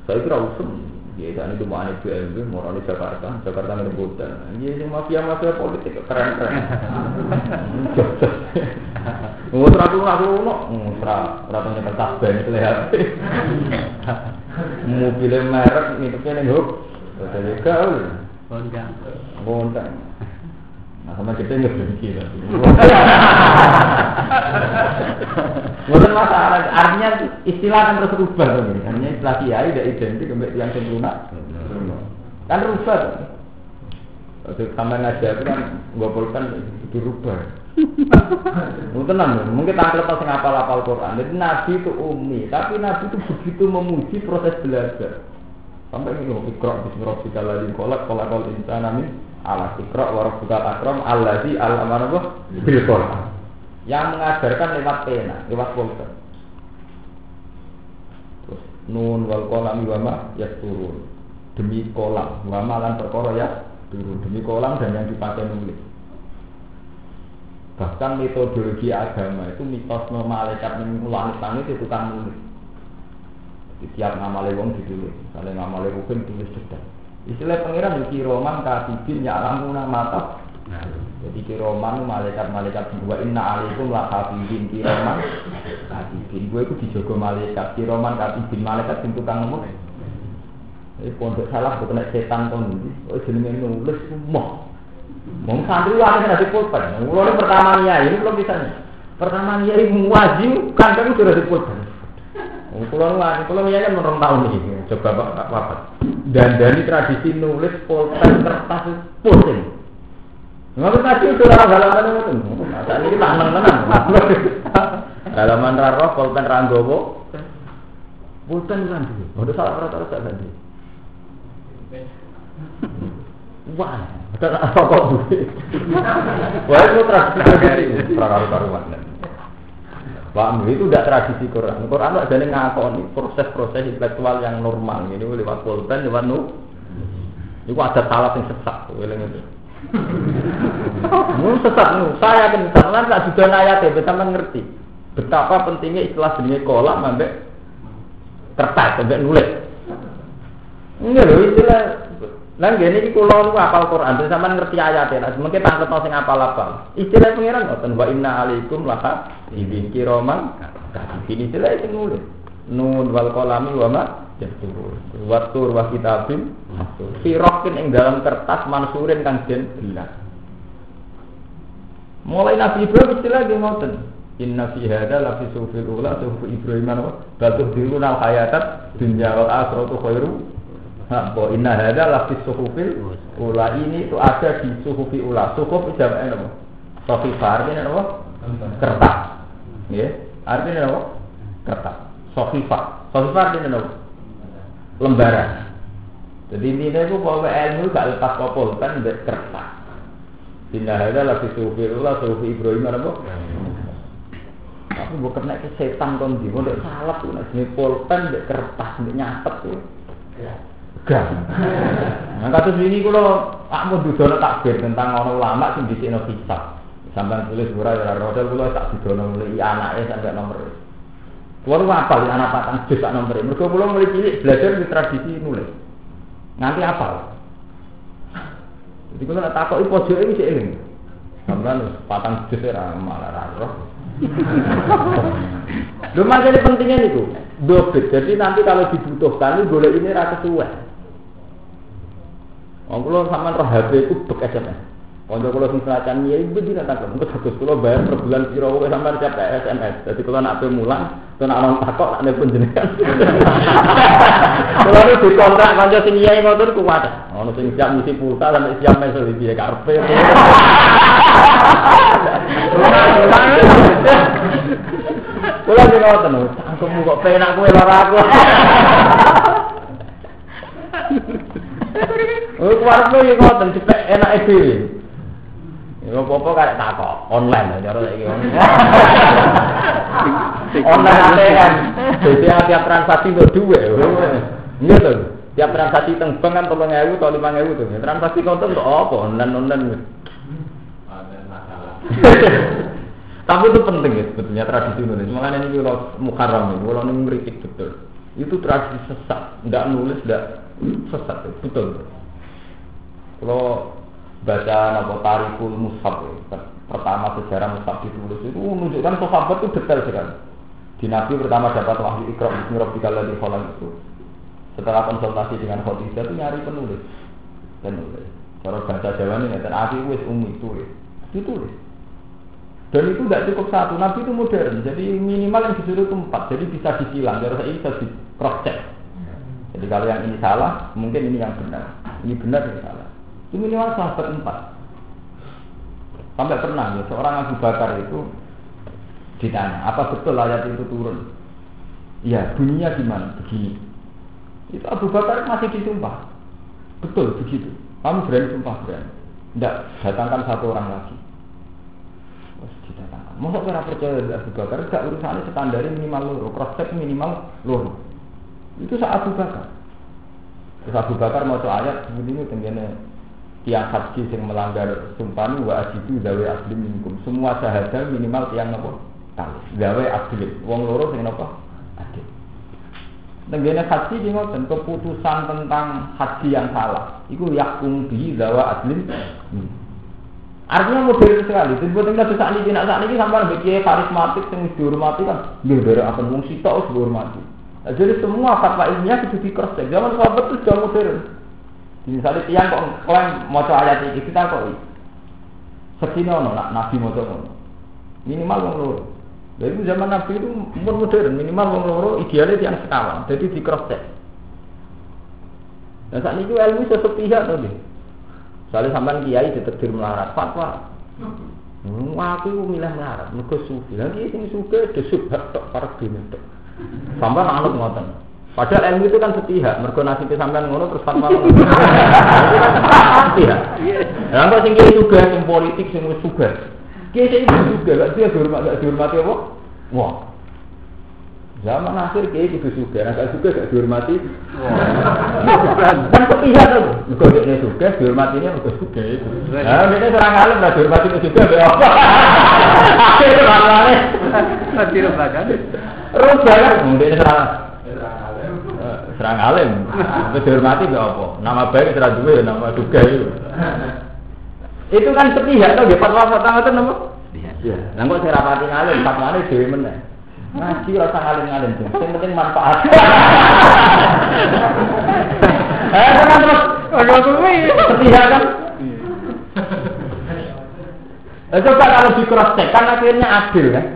saya kira usum Ya, ini cuma aneh BMW, mau di Jakarta, Jakarta ngerebutan. Iya, ini mafia-mafia politik keren-keren. Ngusra tuh aku no, ngusra, rata nyetel tasbih itu lihat. Mobilnya merek, ngitupnya nih huk. Jadi kau, bontang. Nah, sama kita nggak lah. Bukan masalah, artinya istilah kan terus rubah kan. Artinya istilah kiai tidak identik dengan yang sempurna. Kan rubah. Waktu sampai ngajar itu kan ngopolkan dirubah. Mungkin mungkin tak lepas ngapal-apal Quran. Jadi Nabi itu umi, tapi Nabi itu begitu memuji proses belajar. Sampai ini ikra bismillahirrahmanirrahim ladzi kolak kolak kol insana min ala ikra wa rabbukal akram allazi alama bil Quran yang mengajarkan lewat pena, lewat pulpen. Terus nun wal kolam wama ya turun demi kolam wama lan perkara ya turun demi kolam dan yang dipakai nulis. Bahkan metodologi agama itu mitos malaikat mengulangi langit itu tukang nulis. Di tiap nama lewong ditulis, kalau nama lewong tulis sedang. Istilah pangeran di roman katibin ya alamuna mata jadi kiroman malaikat-malaikat dua inna alaikum la hafidin kiroman katibin. Gue itu dijogo malaikat kiroman katibin malaikat sing tukang nemu. Ini pondok salah bukan setan kon Oh jenenge nulis moh. Mau santri wae kena dipulpen. Mulai pertama ya ini belum bisa. Pertama ini wajib kan kan sudah dipulpen. Wani, Pulau Wani kan menurut tahun ini, coba bapak bapak. Dan dari tradisi nulis pulpen kertas pusing. Nggak tadi itu orang halaman itu. Saat ini tangan tenan. Dalaman raro pulpen ranggowo. Pulpen kan. Udah salah rata-rata dulu. Wah, ada rokok dulu. Wah, itu tradisi karuan. Pak itu tidak tradisi Quran. Quran itu jadi ngakoni proses-proses intelektual yang normal. Ini lewat pulpen, lewat nu. Itu ada salah yang sesat. itu. Mun sesat nu. Saya yakin sampean tak juga ayat ya, sampean ngerti betapa pentingnya istilah jenis kolam sampai kertas sampai nulis. Enggak loh istilah Nah, gini iki kula niku apal Quran, terus sampean ngerti ayat ya. Mungkin tangkep sing apal-apal. Istilah pengiran ngoten wa inna alaikum laha ibin kiroman ini istilah itu nulis. Nun wal kolami wa ma yasturun. Wa tur wa kitabim. Firokin ing dalam kertas mansurin kang den. Mulai Nabi Ibrahim istilah ge ngoten. Inna fi hadza la fi sufil ula sufi Ibrahim wa batu diruna hayatat dunya wal akhiratu khairu Nah, bahwa inna hada lafis suhufil ula ini itu ada di suhufi ula. Suhuf jamaknya apa? Sofifa artinya apa? Kertas. Ya, artinya apa? Kertas. Sofifa. Sofifa artinya apa? Lembaran. Jadi intinya itu bahwa ilmu gak lepas kopol kan kertas. Inna hada lafis suhufil ula suhufi Ibrahim apa? Tapi bukan naik setan kon di, mau salah tuh, nek pulpen, kertas, nyatet tuh. Gak. Nah kasus ini kalau aku dudono takbir tentang orang ulama sing disikno kisah. Sampai tulis ora ya roda kula tak dudono mulai anaknya sampai nomor. Kulo apa ya anak patang jus tak nomor. Mergo kula mulai cilik belajar di tradisi nulis. Nanti apa? Jadi kalau nak takut pojoke sik eling. Sampeyan patang jus ora malah ra roh. Lho makanya pentingnya itu dobit. Jadi nanti kalau dibutuhkan ini boleh ini rasa sesuai. Wong kula sampean roh HP iku bek SMS. Kanca kula sing selatan ya ibu dina tak engko terus kula bayar per bulan piro kowe sampean siap SMS. Dadi kula nak mulang, kula nak ono takok nak nelpon jenengan. Kula nu dikontrak kanca sing iya ngoten kuat. Ono sing siap ngisi pulsa sampai siap mesel iki ya karepe. Kula iki ngoten, cangkemmu kok penak kowe lara aku. Oh, lo yang ngoten cepet enak dhewe. Ya apa-apa karek takok online ya cara saiki. Online ATM. Jadi tiap transaksi untuk duit. Iya tuh. Tiap transaksi teng bank kan 3000 atau 5000 tuh. Transaksi konten untuk apa? Online online. Tapi itu penting ya sebetulnya tradisi Indonesia. Makanya ini kalau Muharram ini, kalau ini meritik betul. Itu tradisi sesat, tidak nulis, tidak sesat, betul. Kalau baca nama tarikul mushaf pertama sejarah mushaf ditulis itu menunjukkan sahabat itu detail sekali. Di Nabi pertama dapat wahyu ikra bismi rabbikal ladzi khalaq itu. Setelah konsultasi dengan Khadijah itu nyari penulis. Penulis. Cara bahasa Jawa ini dan aku wis umi tulis. Ditulis. Dan itu tidak cukup satu. Nabi itu modern. Jadi minimal yang disuruh itu empat. Jadi bisa disilang. Jadi ini bisa di cross check. Jadi kalau yang ini salah, mungkin ini yang benar. Ini benar, ini salah. Itu minimal sahabat empat. Sampai pernah ya, seorang Abu Bakar itu ditanya, apa betul ayat itu turun? Iya, bunyinya gimana? Begini. Itu Abu Bakar masih disumpah. Betul, begitu. Kamu berani sumpah berani. Tidak, datangkan satu orang lagi. Masa kira percaya Abu Bakar? Gak urusannya standar minimal loro, cross check minimal loro. Itu saat Abu Bakar. Terus Abu Bakar mau ayat begini tenggene tiang haji yang melanggar sumpah wa asidu gawe asli minkum semua sahaja minimal tiang nopo kali gawe asli wong loro sing nopo adil Tenggene haji di ngoten keputusan tentang haji yang salah itu yakum bi gawa asli Artinya modern sekali. Jadi buat kita saat ini, saat ini sampai bikin karismatik yang dihormati kan, dia dari akan sitok harus dihormati. jadi semua fatwa ilmiah itu di cross check. Zaman sahabat itu sudah modern. Misalnya tiang kok klaim mau ayat ini kita kok sekino no nak nabi mau ngono. Minimal wong loro. Jadi zaman nabi itu umur modern minimal wong loro idealnya tiang sekawan. Jadi di cross check. Dan saat itu ilmu pihak tadi. Soalnya sampai kiai ditetir melarat fatwa. Wah, aku milih melarat, mergo sufi. Lagi sing suka de subhat tok para dene tok. Sampai anut ngoten. Padahal ilmu itu kan sepihak, mergo nasib sampean ngono terus fatwa ngono. Sepihak. Lah kok sing kiai juga sing politik sing wis suga. Kiai sing juga gak dia dihormat gak dihormati apa? Wah. Zaman akhir kiai kudu suga, nah gak suga gak dihormati. Kan sepihak to. Mergo dia suga dihormatinya mergo suga itu. Nah, ini serang alim lah dihormati juga be apa? Akhir malane. Nanti rebakan. Rubah kan, mungkin serang serang alim. Wis dihormati gak apa? Nama baik serang duwe nama duga itu. Itu kan sepihak to nggih fatwa fatwa ngoten napa? Iya. Lah kok saya rapati ngalim, fatwane dhewe meneh. Ngaji ora usah ngalim-ngalim, Sing penting manfaat. Eh, terus kuwi. sepihak kan? Eh, coba kalau di cross check kan akhirnya adil kan?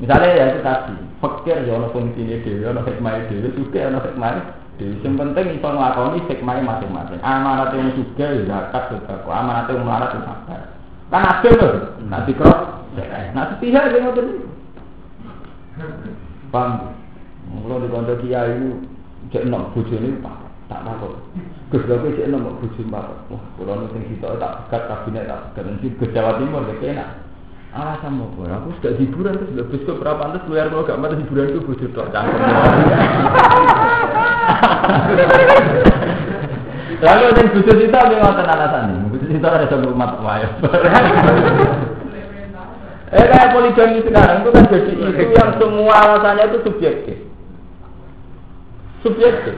Misalnya ya itu tadi, fakir ya ono fungsinya dewi, ono hikmahnya dewi, juga ono hikmahnya dewi. Yang penting itu ngelakoni hikmahnya masing-masing. Amanat yang juga ya zakat, sodako. Amanat yang melarat ya sabar. Kan adil loh. Nah di cross check. Nah sepihak yang ngotot ini. Paham? Kalau di kantor kiai itu cek enam bujuk ini tak tak takut. Gus lho cek enam bujuk bapak. Wah, kalau sing sitok tak pegat kabinet tak pegat nanti ke Jawa Timur gak enak. Alasan mau gue, aku sudah hiburan terus udah bus berapa pantas luar kalau gak mati hiburan itu bujuk tok cangkem. Lalu yang bujuk kita ngotot alasan nih? Bujuk kita ada satu rumah wayang. Eh kayak poligami sekarang itu kan jadi itu yang semua alasannya itu subjektif. Subjektif.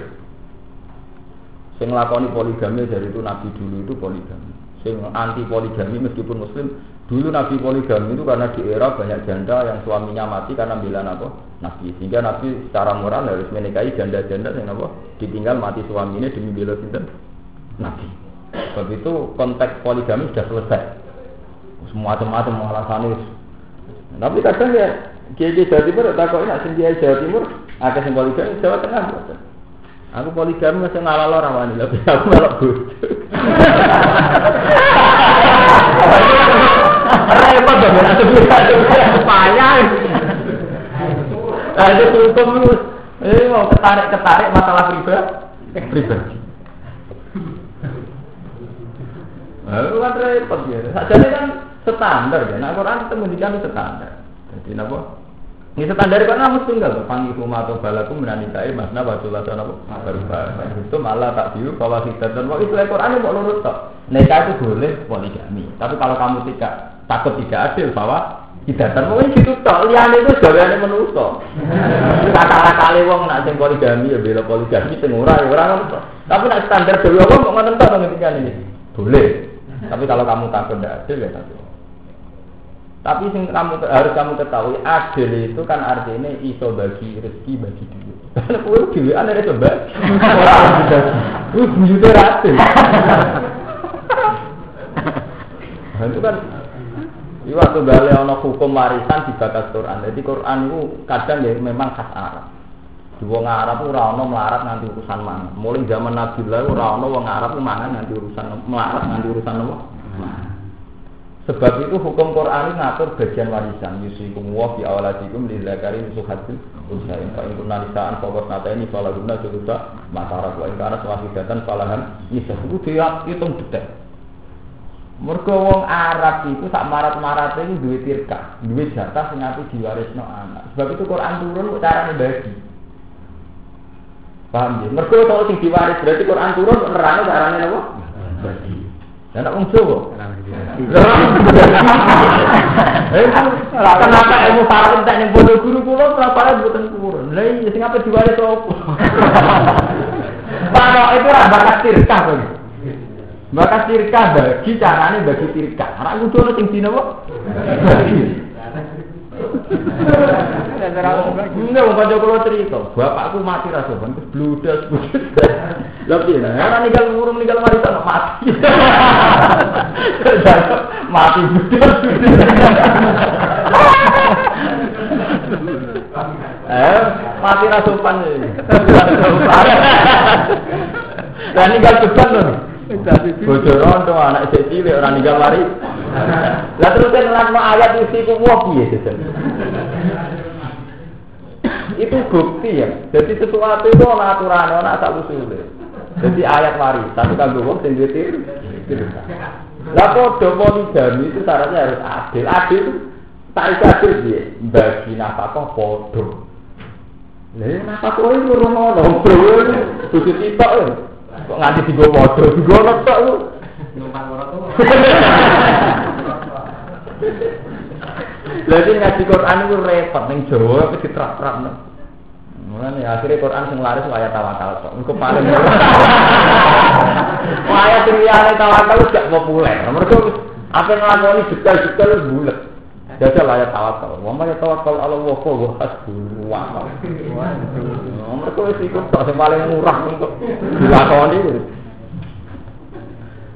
Sing nglakoni poligami dari itu nabi dulu itu poligami. Sing anti poligami meskipun muslim dulu nabi poligami itu karena di era banyak janda yang suaminya mati karena bilang apa nabi sehingga nabi secara moral harus menikahi janda-janda yang apa ditinggal mati suaminya demi bela sinten nabi. Sebab itu konteks poligami sudah selesai. Semua macam-macam alasannya tapi kadang ya kiai Jawa Timur tak kok nak sing Jawa Timur ada sing poligami Jawa Tengah boten. Aku poligami masih ngalah ora wani lha aku melok bodoh. Repot dong ya sebulan payah. Nah itu hukum lu. Eh mau ketarik ketarik masalah pribadi pribadi. Nah, itu kan repot ya. Jadi kan standar ya. Nah, Quran itu menunjukkan standar. Jadi apa? Ini standar kan namun tunggal. Panggil rumah atau balaku menanikai masna batulah sana apa? Itu malah tak biu bahwa kita dan mau itu Quran mau lurus tok. Nikah itu boleh poligami. Tapi kalau kamu tidak takut tidak adil bahwa tidak dan mungkin gitu tok. Liane itu gaweane menuso. Kata kali wong nak sing poligami ya bela poligami sing ora ya. Tapi nak standar dewe apa kok ngoten tok ngetika ini. Boleh. Tapi kalau kamu takut tidak adil ya takut. Tapi sing kamu harus kamu ketahui adil itu kan artinya iso bagi rezeki bagi duit. Karena kowe dhewe ana iso bagi. Ora bisa. Wis buyute adil. Nah, itu kan Iya waktu balik ono hukum warisan di bakas Quran. Jadi Quran itu kadang ya memang khas Arab. Di wong Arab ora ono melarat nanti urusan mangan. Mulai zaman Nabi lah ora ono wong Arab mangan nanti urusan melarat nanti urusan apa? Sebab itu hukum Quran ngatur bagian warisan. Yusikum wa fi awalatikum li zakari suhatil usain. Fa in kunna nisaan fokus nata ini fala guna sulusa masarak wa in kana suwahidatan falahan nisa. Itu dia hitung detail. Mergo wong Arab itu sak marat-marat ini duwe tirka, duwe jatah sing api diwarisno anak. Sebab itu Quran turun carane bagi. Paham ya? Mergo kalau sing diwaris berarti Quran turun kok nerane carane napa? Bagi. Dan wong Jawa. Kenapa ilmu para entek ning bodoh guru kula berapa mboten turun. Lah iya sing apa diwaris opo? Pak itu ra bakat tirka kok. Maka tirka bagi carane bagi tirka. Ora kudu ono sing dina kok. Ini wong kanca kula cerita, bapakku mati ra sopan terus bludas bludas. Lah piye ora ninggal urung ninggal warisan mati. mati bludas. Eh, mati ra sopan. Lah ninggal beban lho. Bojo rondo anak isih cilik ora ninggal mari. Lah terus lan ayat isi ku wah piye sesen. Itu bukti ya. Jadi sesuatu itu ana aturan, ana asal usule. Jadi ayat mari, tapi kanggo wong sing duwe. Lah padha poligami itu syaratnya harus adil. Adil tak adil piye? Bagi nafkah padha. Lah nafkah kowe loro ngono, bro. Kudu sitok lho. Kok nganti digo padha, digo tok lu. Numpang ora tuh. Iki ngaji Quran itu repot ning Jawa wis diterap-terapno. Mulane akhirnya Quran sing laris ayat tawakal kok. Engko paling ayat sing liyane tawakal gak populer. Mergo wis apa nglakoni detail-detail wis bulet. Jajal ayat tawakal. Wa ma tawakal ala Allah huwa hasbuh wa ni'mal Mergo wis iku tok sing paling murah untuk dilakoni.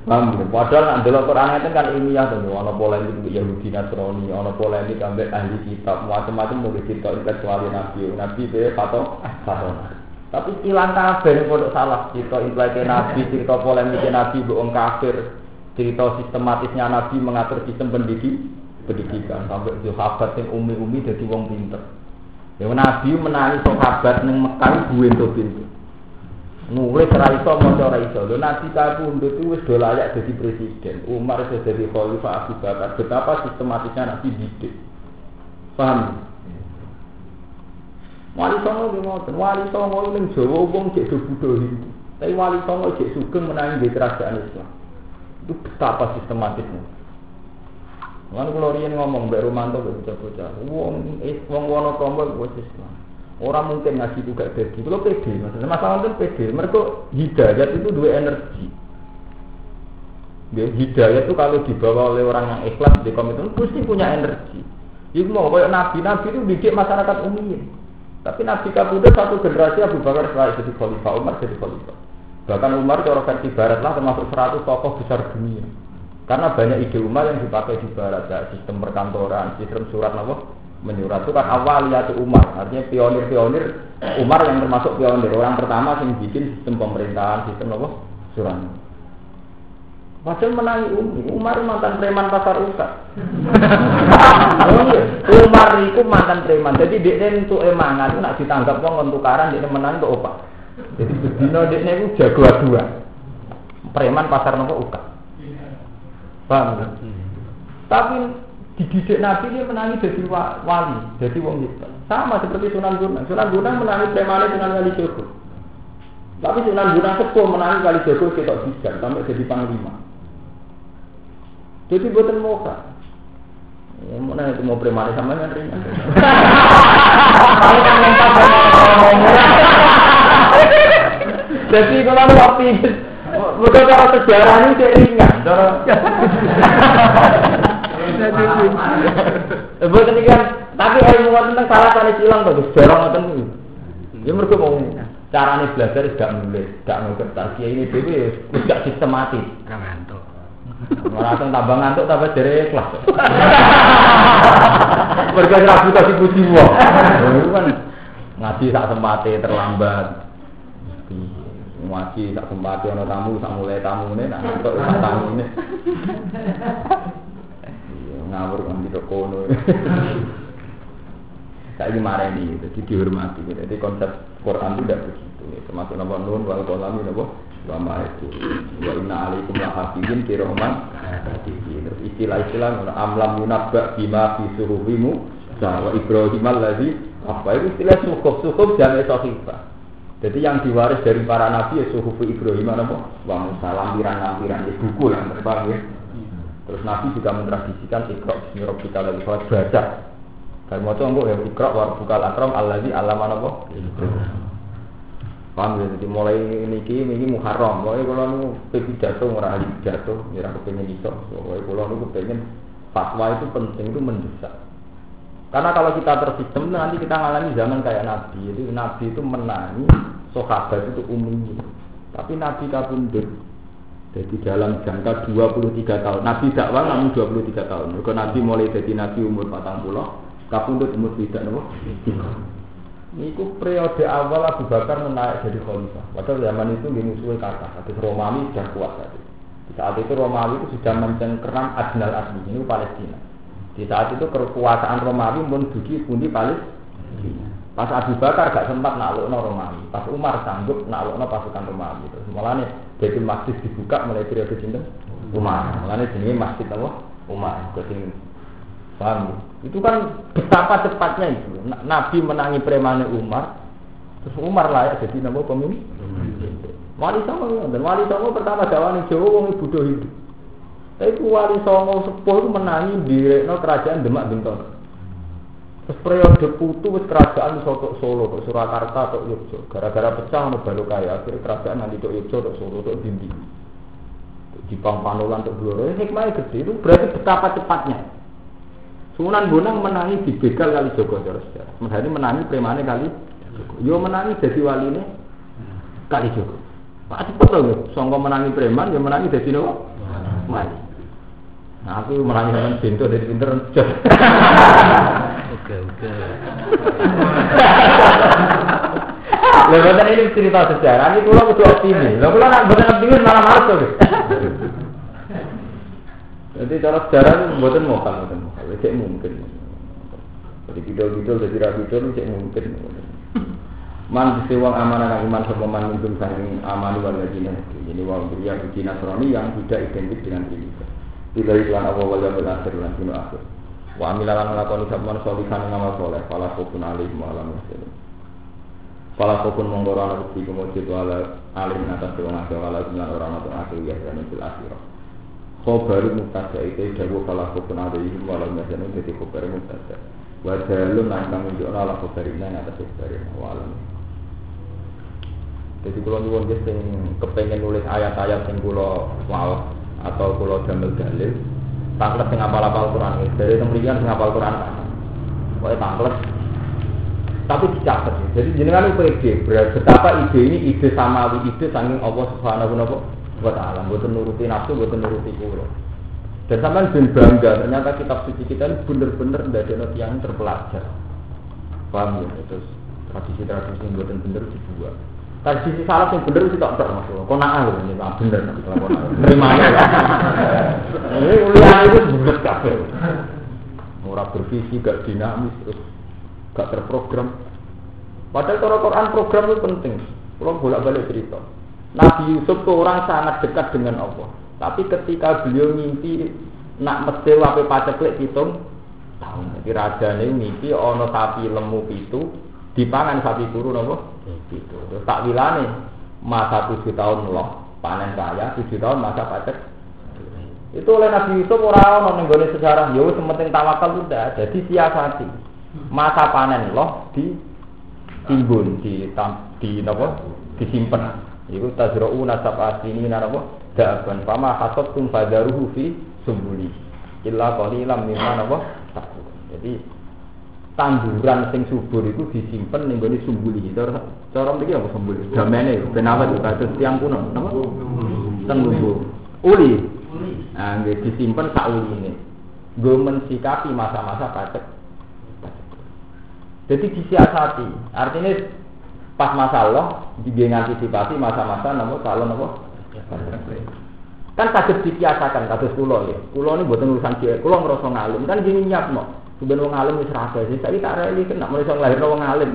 Paham ya? Padahal nak delok Quran itu kan ilmiah tuh, ana polemik mbek Yahudi Nasrani, ana polemik ambek ahli kitab, macam-macam mulai kitab intelektual Nabi, Nabi be patok patok. Tapi ilang kabeh pondok salah, cerita intelektual Nabi, cerita polemik Nabi wong kafir, cerita sistematisnya Nabi mengatur sistem pendidik pendidikan sampai sahabat yang umi-umi jadi wong pinter. Ya Nabi menangi sahabat ning Mekah buwe to pintu. nulis ora iso maca ora iso. Lho Nabi kapundhut itu wis layak dadi presiden. Umar wis dadi khalifah Abu Bakar. Betapa sistematisnya Nabi didik. Paham? Wali songo ki ngoten. Wali songo ning Jawa wong cek do Hindu. Tapi wali songo cek sugeng menangi di kerajaan Islam. Itu betapa sistematisnya. Lan kula riyen ngomong mbek Romanto mbek bocah-bocah. Wong wong Wonokramo wis Islam. Orang mungkin ngaji juga jadi. Kalau pede, maksudnya masalah itu pede. Mereka hidayat itu dua energi. Ya, hidayat itu kalau dibawa oleh orang yang ikhlas di komitmen pasti punya energi. Itu mau kayak nabi, nabi itu didik masyarakat umum. Tapi nabi kabudut satu generasi Abu Bakar setelah jadi khalifah, Umar jadi khalifah. Bahkan Umar cara versi barat lah termasuk 100 tokoh besar dunia. Karena banyak ide Umar yang dipakai di barat, ya, sistem perkantoran, sistem surat apa, menyurat itu kan awal ya Umar artinya pionir-pionir Umar yang termasuk pionir orang pertama yang bikin sistem pemerintahan sistem apa surat Padahal menangi Umi, Umar mantan preman pasar usak. oh iya, Umar itu mantan preman. Jadi dia untuk emangan itu nak ditanggap wong tukaran dia menang untuk opak. Jadi bedino dia itu jago dua. Preman pasar nopo uka. Paham kan? Tapi dididik Nabi dia menangi jadi wali, jadi wong itu. Sama seperti Sunan Gunung. Sunan Gunung menangi premane Sunan Kali Jogo. Tapi Sunan Gunung sepuh menangi Kali Jogo kita bisa sampai jadi panglima. Jadi buatan muka. Ya, mau nanya itu mau premane sama kan ringan. Jadi kalau waktu itu, bukan cara sejarah ini saya ringan. Ini kan, tapi ilmu tentang salah tadi silang bagus, jarang ngoten niku. Ya mergo mau carane belajar gak nulis, gak ngerti ya ini dhewe wis gak sistematis. Ngantuk. Langsung tambah ngantuk tambah jere kelas. Mergo ora buta dipuji wong. Itu kan ngaji sak sempate terlambat. Ngaji sak sempate ana tamu sak mulai tamune nak entuk tamune. ngawur kan tidak kono. Saya ini marah ini, jadi dihormati. Jadi konsep Quran itu tidak begitu. Termasuk nama nun wal kolami nama wama itu. Wa inna alaikum la hafizin kiroman. Terus istilah-istilah amlam yunabba bima fi suhufimu. Wa Ibrahim alladzi apa itu istilah suhuf suhuf dan esofifah. Jadi yang diwaris dari para nabi ya suhuf Ibrahim apa? Wa Musa lampiran-lampiran ya buku yang terbang ya. Terus Nabi juga mentradisikan ikra bismi rabbika ladzi khalaq baca. Kalau mau coba ya ikra wa rabbukal akram allazi allama apa? Paham ya? Jadi mulai niki ini Muharram. Mulai kalau nu pidato ora ahli pidato, ya aku pengen iso. Mulai kalau nu pengen fatwa itu penting itu mendesak. Karena kalau kita tersistem nanti kita ngalami zaman kayak Nabi. Jadi Nabi itu menangi sahabat itu umumnya. Tapi Nabi kabundut jadi dalam jangka 23 tahun. Nabi dakwah namun 23 tahun. Mereka Nabi mulai jadi Nabi umur 40, kapundut umur tidak nopo. Niku periode awal Abu Bakar menaik jadi khalifah. Padahal zaman itu gini musuhnya kata, hadis Romawi sudah kuat tadi. Di saat itu Romawi itu sudah mencengkeram Adnal Asli, ini Palestina. Di saat itu kekuasaan Romawi pun dugi pundi Palestina. Pas Abu Bakar gak sempat naklukno Romawi. Pas Umar sanggup naklukno pasukan Romawi. Terus mulane Baitul Masjid dibuka mulai periode sinten? Umar. Mulane jenenge Masjid apa? Umar. Kok Paham? Itu kan betapa cepatnya itu. Na- Nabi menangi premane Umar, terus Umar layak jadi nama pemimpin. Wali Songo dan Wali Songo pertama dakwani Jawa wong Buddha hidup. Tapi ku Wali Songo sepuh itu menangi direkno kerajaan Demak Bintang. Terus periode putu wis kerajaan iso tok Solo, tok Surakarta, tok Yogyakarta. Gara-gara pecah ono baru kaya akhirnya kerajaan nanti tok Yogyakarta, tok Solo, tok Dindi. Tok Jipang Panolan, tok Blora. Hikmahnya gede itu berarti betapa cepatnya. Sunan Bonang menangi di begal kali Joko cara sejarah. Mereka menangi premane kali Joko. Yo menangi jadi waline kali Joko. Pak cepet loh, songko menangi preman, yo menangi jadi nopo? Wali. Nah aku menangi dengan pintu dari pinter. Oke oke. Lha boten ini cerita sejarah, ini kula kudu optimis. Lha kula nak boten optimis malah males to. Jadi cara sejarah itu boten mokal, boten mokal. Cek mungkin. Jadi bidol-bidol jadi bidol cek mungkin. Man dise wong amanah iman sapa man minum sang aman wal. Jadi di Nasrani yang tidak identik dengan ini. Bila iklan Allah wal yaumil akhir lan dino akhir. Wa amilan lakoni sabman solihan ngamal soleh, fala khufun alaihim wa lam yahzanun. Fala khufun menggoro ana bukti kemujud wala alim atas wong akeh wala dengan orang atau akeh ya dan fil akhirah. Khobaru mubtada itu dawu fala khufun alaihim wa lam yahzanun dadi khobar mubtada. Wa dalun lan kang nunjukna ala khobarina ing atas khobarina wa alam. Jadi kalau nyuwun sing kepengen nulis ayat-ayat sing kula waos atau kula damel dalil, tanglet sing apal-apal Quran. Dari temrikan sing apal Quran. Pokoke tanglet tapi dicatat. Jadi jenengan itu ide, betapa ide ini ide samawi, ide saking Allah Subhanahu wa taala. Mboten nuruti nafsu, mboten nuruti kula. Dan sampean ben bangga, ternyata kitab suci kita ini bener-bener ndadekno tiyang terpelajar. Paham ya? Terus tradisi-tradisi yang mboten bener dibuat. Tradisi salah yang bener itu tak tak masalah. Kau nak lho ini tak bener nanti kalau kau. Nerimanya lah. Ini kuliah itu bulat kafe. Orang bervisi gak dinamis terus gak terprogram. Padahal kalau Quran program itu penting. Kalau bolak balik cerita. Nabi Yusuf itu orang sangat dekat dengan Allah. Tapi ketika beliau mimpi nak mesti wape paceklik hitung tahun. Jadi raja ini mimpi ono sapi lemu itu dipangan sapi turu nopo itu. Terus tak wilane masa tujuh tahun loh panen kaya tujuh tahun masa pacek itu oleh Nabi Yusuf orang orang nenggone sejarah. Yo sementing tawakal sudah. Jadi siasati. Masa panen loh di timbun di tam, di nopo disimpan itu tajra'u nasab asini napa daban. Fama hasattum fadaruhu fi sumbuli. Illa qalilam mimma napa? Jadi tanduran sing subur itu disimpan ning gone sumbuli cara cara mriki apa sumbuli damene ben awet kados tiang kuno. Napa? Teng lumbu uli. Nah nggih disimpan sak uline nggo mensikapi masa-masa pacek jadi disiasati. Artinya pas masalah dia ngantisipasi masa-masa napa calon napa? Kan kaget dibiasakan kados kula ya kula ini buatan urusan dia kula ngerasa ngalim kan gini nyiapno Sebenarnya wong alim wis rasa sih, tapi tak reli kena mulai soal lahir wong alim.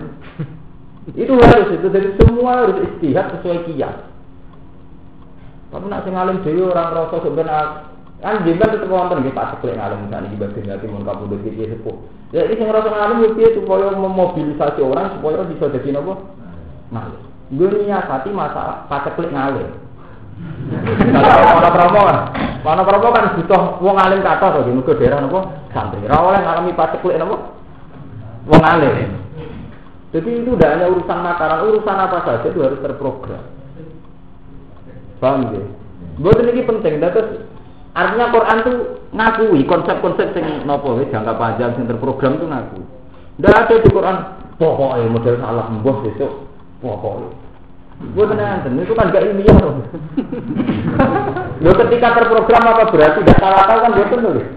itu harus itu dari semua harus istihad sesuai kias. Tapi nak sing alim dhewe orang rasa sebenarnya kan jenengan tetep wonten nggih Pak Teklek ngalim misalnya di bagian ngati mun kapundhut iki sepuh. Ya iki sing ngrasa ngalim yo piye supaya memobilisasi orang supaya bisa dadi napa? Ngalim. Gue niatati masalah Pak Teklek ngalim. Kalau mana promo kan, butuh wong alim kata di muka daerah nopo santri. Rawol yang ngalami pacek kulit nopo, wong alim. Jadi itu tidak hanya urusan makanan, urusan apa saja itu harus terprogram. Paham ya? Buat ini penting, terus artinya Quran tuh ngakui konsep-konsep yang nopo jangka panjang yang terprogram tuh ngaku. Tidak ada di Quran pokoknya model salah mbah besok pokoknya. Gue tenang, itu kan gak ilmiah loh. Lo ketika terprogram apa berarti tidak tawakal kan dia nulis.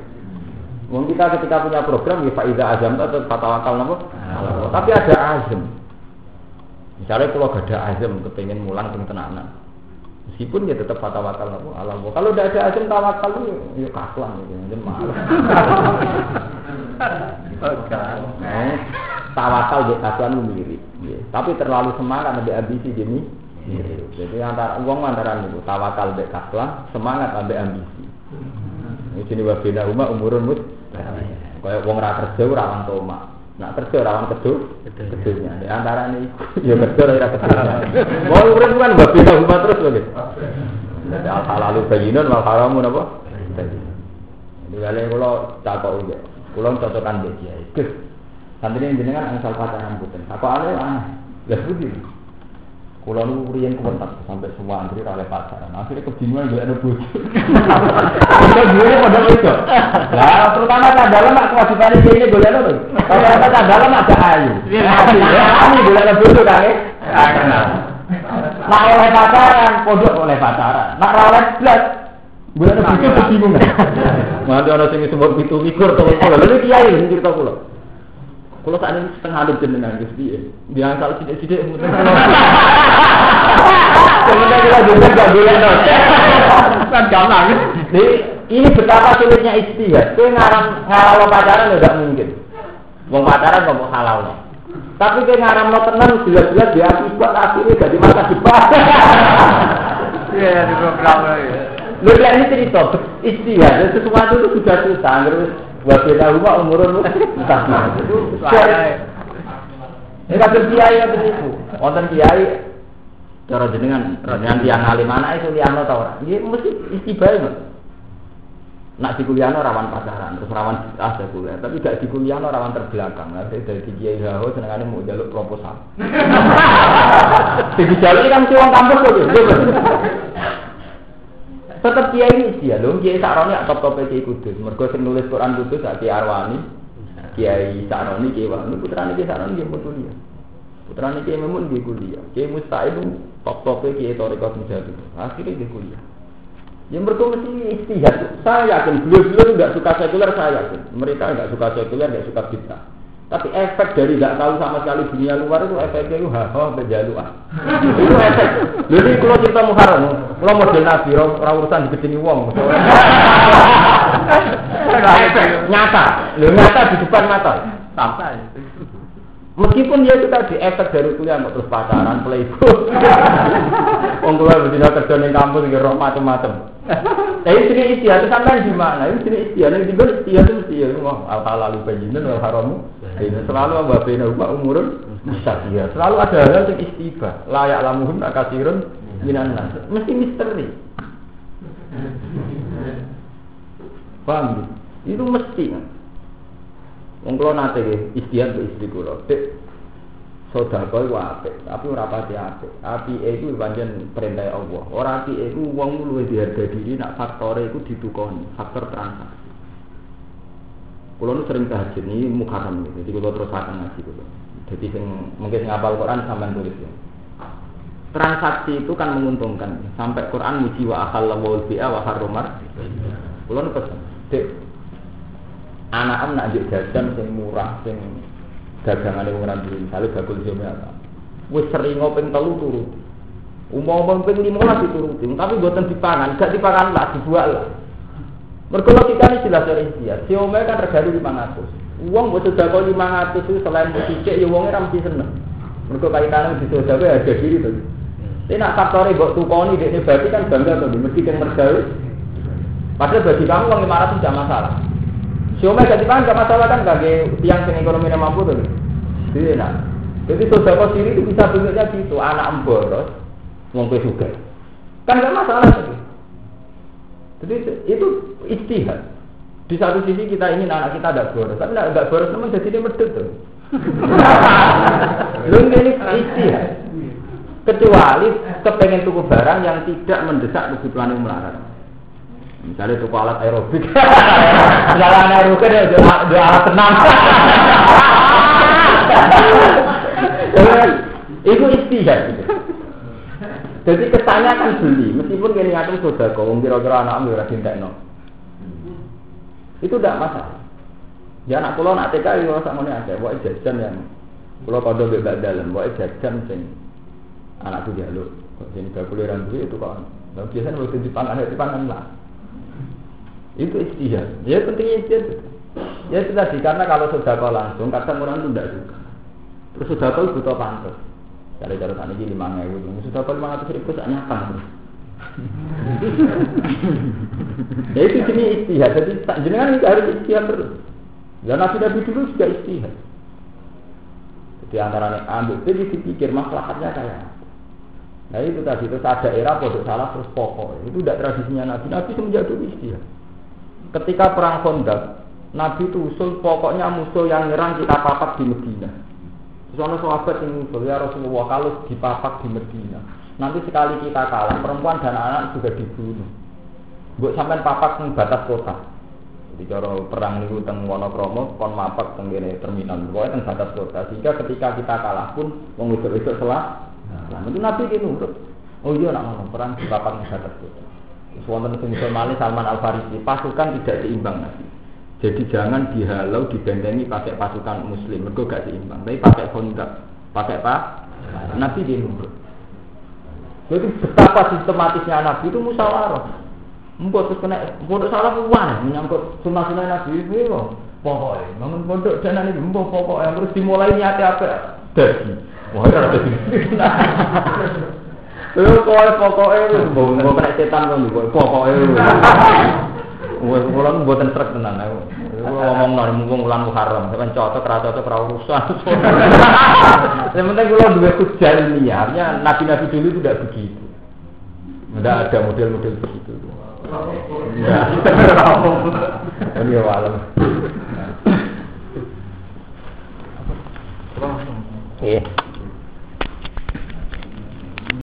Mungkin kita ketika punya program ya faida azam atau fatawakal nopo. Tapi ada azam. Misalnya kalau gak ada azam kepengen mulang sing tenanan. Meskipun dia tetap tawakal nopo ala Allah. Kalau tidak ada azam tawakal itu ya kaklan gitu. Nah, tawakal dia kaklan itu mirip. Ya. Tapi terlalu semangat lebih ambisi jadi mirip. Jadi antara uang antara itu tawakal be kaklan, semangat ambek ambisi. Ini sini wabina umma umurun mut. Kayak wong ra kerja rawan toma. Nak kerja rawan kedu, kedunya. Di antara ini ya kerja ora kedunya. Mau urip kan wabina umma terus lho. Jadi al halalu bayyinun wal haramu napa? Jadi kali kula takok uga. Kula cocokan mbek kiai. Santri jenengan angsal pacaran mboten. Takokane aneh. Lah budi. Kulo nu riyen kuwentak sampai semua antri oleh pacaran. Akhirnya kebingungan gue ada bojo. Kita gue pada itu. Lah terutama dalam mak kewajiban ini ini boleh lo. Kalau ada dalam ada ayu. Ini boleh ada bojo kan? Nak oleh pacaran, pondok oleh pacaran. Nak oleh blas, boleh ada bojo kebingungan. Nanti orang sing sebut itu mikir tuh. Lalu kiai cerita kulo. Kalau saat ini setengah alim jenengan Gus piye? Diangkal sidik-sidik mungkin. Sebenarnya kita juga gak boleh dong. Kan gampang. Jadi ini betapa sulitnya istihad. Kue ngaram ngaral pacaran udah mungkin. Mau pacaran nggak mau halal nih. Tapi kue ngaram lo tenang jelas-jelas dia akibat akhirnya jadi masa depan. Iya, di program ya. Lu lihat ini cerita istihad. Sesuatu itu sudah susah. Terus Wabila rumah umurun entah Ini kabel kiai kabel itu. Wonten kiai cara jenengan jenengan tiang alim mana itu liano tau ora? Nggih mesti istibae Mas. Nak di kuliahno rawan pacaran, terus rawan ada kuliah, tapi gak di kuliahno rawan terbelakang. Nah, dari kiai haho senengane mau jaluk proposal. Di jaluk kan wong kampus kok. tetap kiai ini dia loh kiai sakroni top top kiai kudus. Mereka sing nulis Quran kudus saat kiai Arwani. Kiai sakroni kiai Wani putrane kiai sakroni dia kuliah. Putrane kiai Memun dia kuliah. Kiai Musta'id top top kiai Torikot Mujahid akhirnya dia kuliah. Yang mereka mesti istihad. Saya yakin beliau-beliau nggak suka sekuler saya yakin. Mereka nggak suka sekuler nggak suka bid'ah tapi efek dari nggak tahu sama sekali dunia luar itu efeknya itu haha berjaluan. itu efek. Jadi kalau cerita Muharram, kalau model Nabi, orang urusan digedeni wong. nyata, lu nyata di depan mata. Sampai. Meskipun dia itu tadi efek dari kuliah mau terus pacaran, playboy. Wong betina kerja ning kampus roh macam-macam. Tapi sini istiadat sampean di mana? Ini sini istiadat di mana istiadat mesti ya mau al halal bayyinun wal haramu. Ini selalu wa baina umma umurun dia. Selalu ada hal yang istiba. Layak lamuhum akasirun minan nas. Mesti misteri. Paham? Itu mesti. Wong kula nate istian ke istri. Sedekah iku apik, tapi ora pati apik. Apike iku pancen perintah Allah. Ora apike iku wong luwih diharga diri nak faktore iku ditukoni, faktor transaksi. Kulo sering tahajud ini mukarram gitu. Jadi kulo terus akan ngaji kulo. Jadi sing mungkin sing hafal Quran sampean tulis ya. Transaksi itu kan menguntungkan. Sampai Quran muji wa akhallahu bi'a wa harramar. Kulo nu. Dek, anak am nak jajan sing murah sing dagangane wong ora duwe misale bakul jome apa. Wis sering ping telu turu. Umum ping 15 dituruti tapi mboten dipangan gak dipangan lah dibuat lah. Mergo logikane jelas dari dia si ome kan regane 500 uang buat sudah kau 500 itu selain musik ya uangnya ramsi seneng. Mergo kaitane di sosial ada diri tuh tapi nak faktornya buat tukoni dia berarti kan bangga tuh mesti kan mergawe. Padahal bagi kamu uang 500 tidak masalah Siomay gak dipangan gak masalah kan bagi tiang sing ekonomi mampu tuh. Jadi enak. Jadi saudara sendiri itu bisa bentuknya gitu, anak emboros, wong juga. Kan gak masalah tuh. Jadi itu istihad. Di satu sisi kita ingin anak kita ada boros, tapi tidak boros memang jadi dia medut tuh. Lu ini istihad. Kecuali kepengen tuku barang yang tidak mendesak kebutuhan yang melarat. Misalnya tuku alat aerobik. Misalnya alat aerobik ya dua alat tenang. Itu istihad. Jadi kesannya kan beli, meskipun kini ngatur sudah kau kira-kira anak ambil cinta no. Itu tidak masalah. Ya anak pulau nak TK itu sama ini ada, buat jajan yang pulau kado bebas dalam, buat jajan sing Anakku jaluk. Kok sini gak boleh itu kok. Nah, biasanya waktu di pangan di pangan lah. Itu istihad. Ya pentingnya istihad. Ya itu tadi karena kalau sudah kau langsung kadang orang itu tidak suka. Terus sudah kau butuh pantas. Kalau cara tadi lima ribu, sudah kau lima ratus ribu tak nyapa. ya itu jenis istihad. Jadi jenengan itu harus istihad terus. Dan nabi nabi dulu juga istihad. Jadi antara nih ambil jadi dipikir masalahnya kayak Nah itu tadi itu ada era bodoh salah terus pokok itu tidak tradisinya nabi. Nabi semenjak dulu istihad. Ketika perang Khandaq, Nabi itu usul pokoknya musuh yang nyerang kita papak di Medina. Soalnya sahabat yang usul ya Rasulullah kalau dipapak di Medina, nanti sekali kita kalah perempuan dan anak juga dibunuh. Buat sampai papak di batas kota. Jadi kalau perang itu teng Wonokromo, kon mapak teng terminal, pokoknya teng batas kota. Sehingga ketika kita kalah pun mengusir itu selah. Nah, itu Nabi itu nurut. Oh iya nak perang di papak di batas kota. Wonten sing Salman Al Farisi, pasukan tidak seimbang Nabi. Jadi jangan dihalau, dibentengi pakai pasukan muslim, mereka gak seimbang. Tapi pakai kontak, pakai apa? Nabi dia nurut. Jadi betapa sistematisnya Nabi itu musyawarah. Mbok terus kena pondok salah kuwan menyangkut sunnah sunnah Nabi itu pokoknya bangun pondok dan ini mbok pokoknya terus dimulai niat apa dadi wah ora dadi Lho kowe pokoke mbok mbok kena setan kok mbok pokoke Wes kula mboten trek tenan aku. Ngomong nang mumpung wulan Muharram, sampeyan cocok ra cocok ra urusan. Yang penting kula duwe hujah ilmiahnya nabi-nabi dulu itu tidak begitu. Tidak ada model-model begitu. Ya. Ini ya alam. Iya.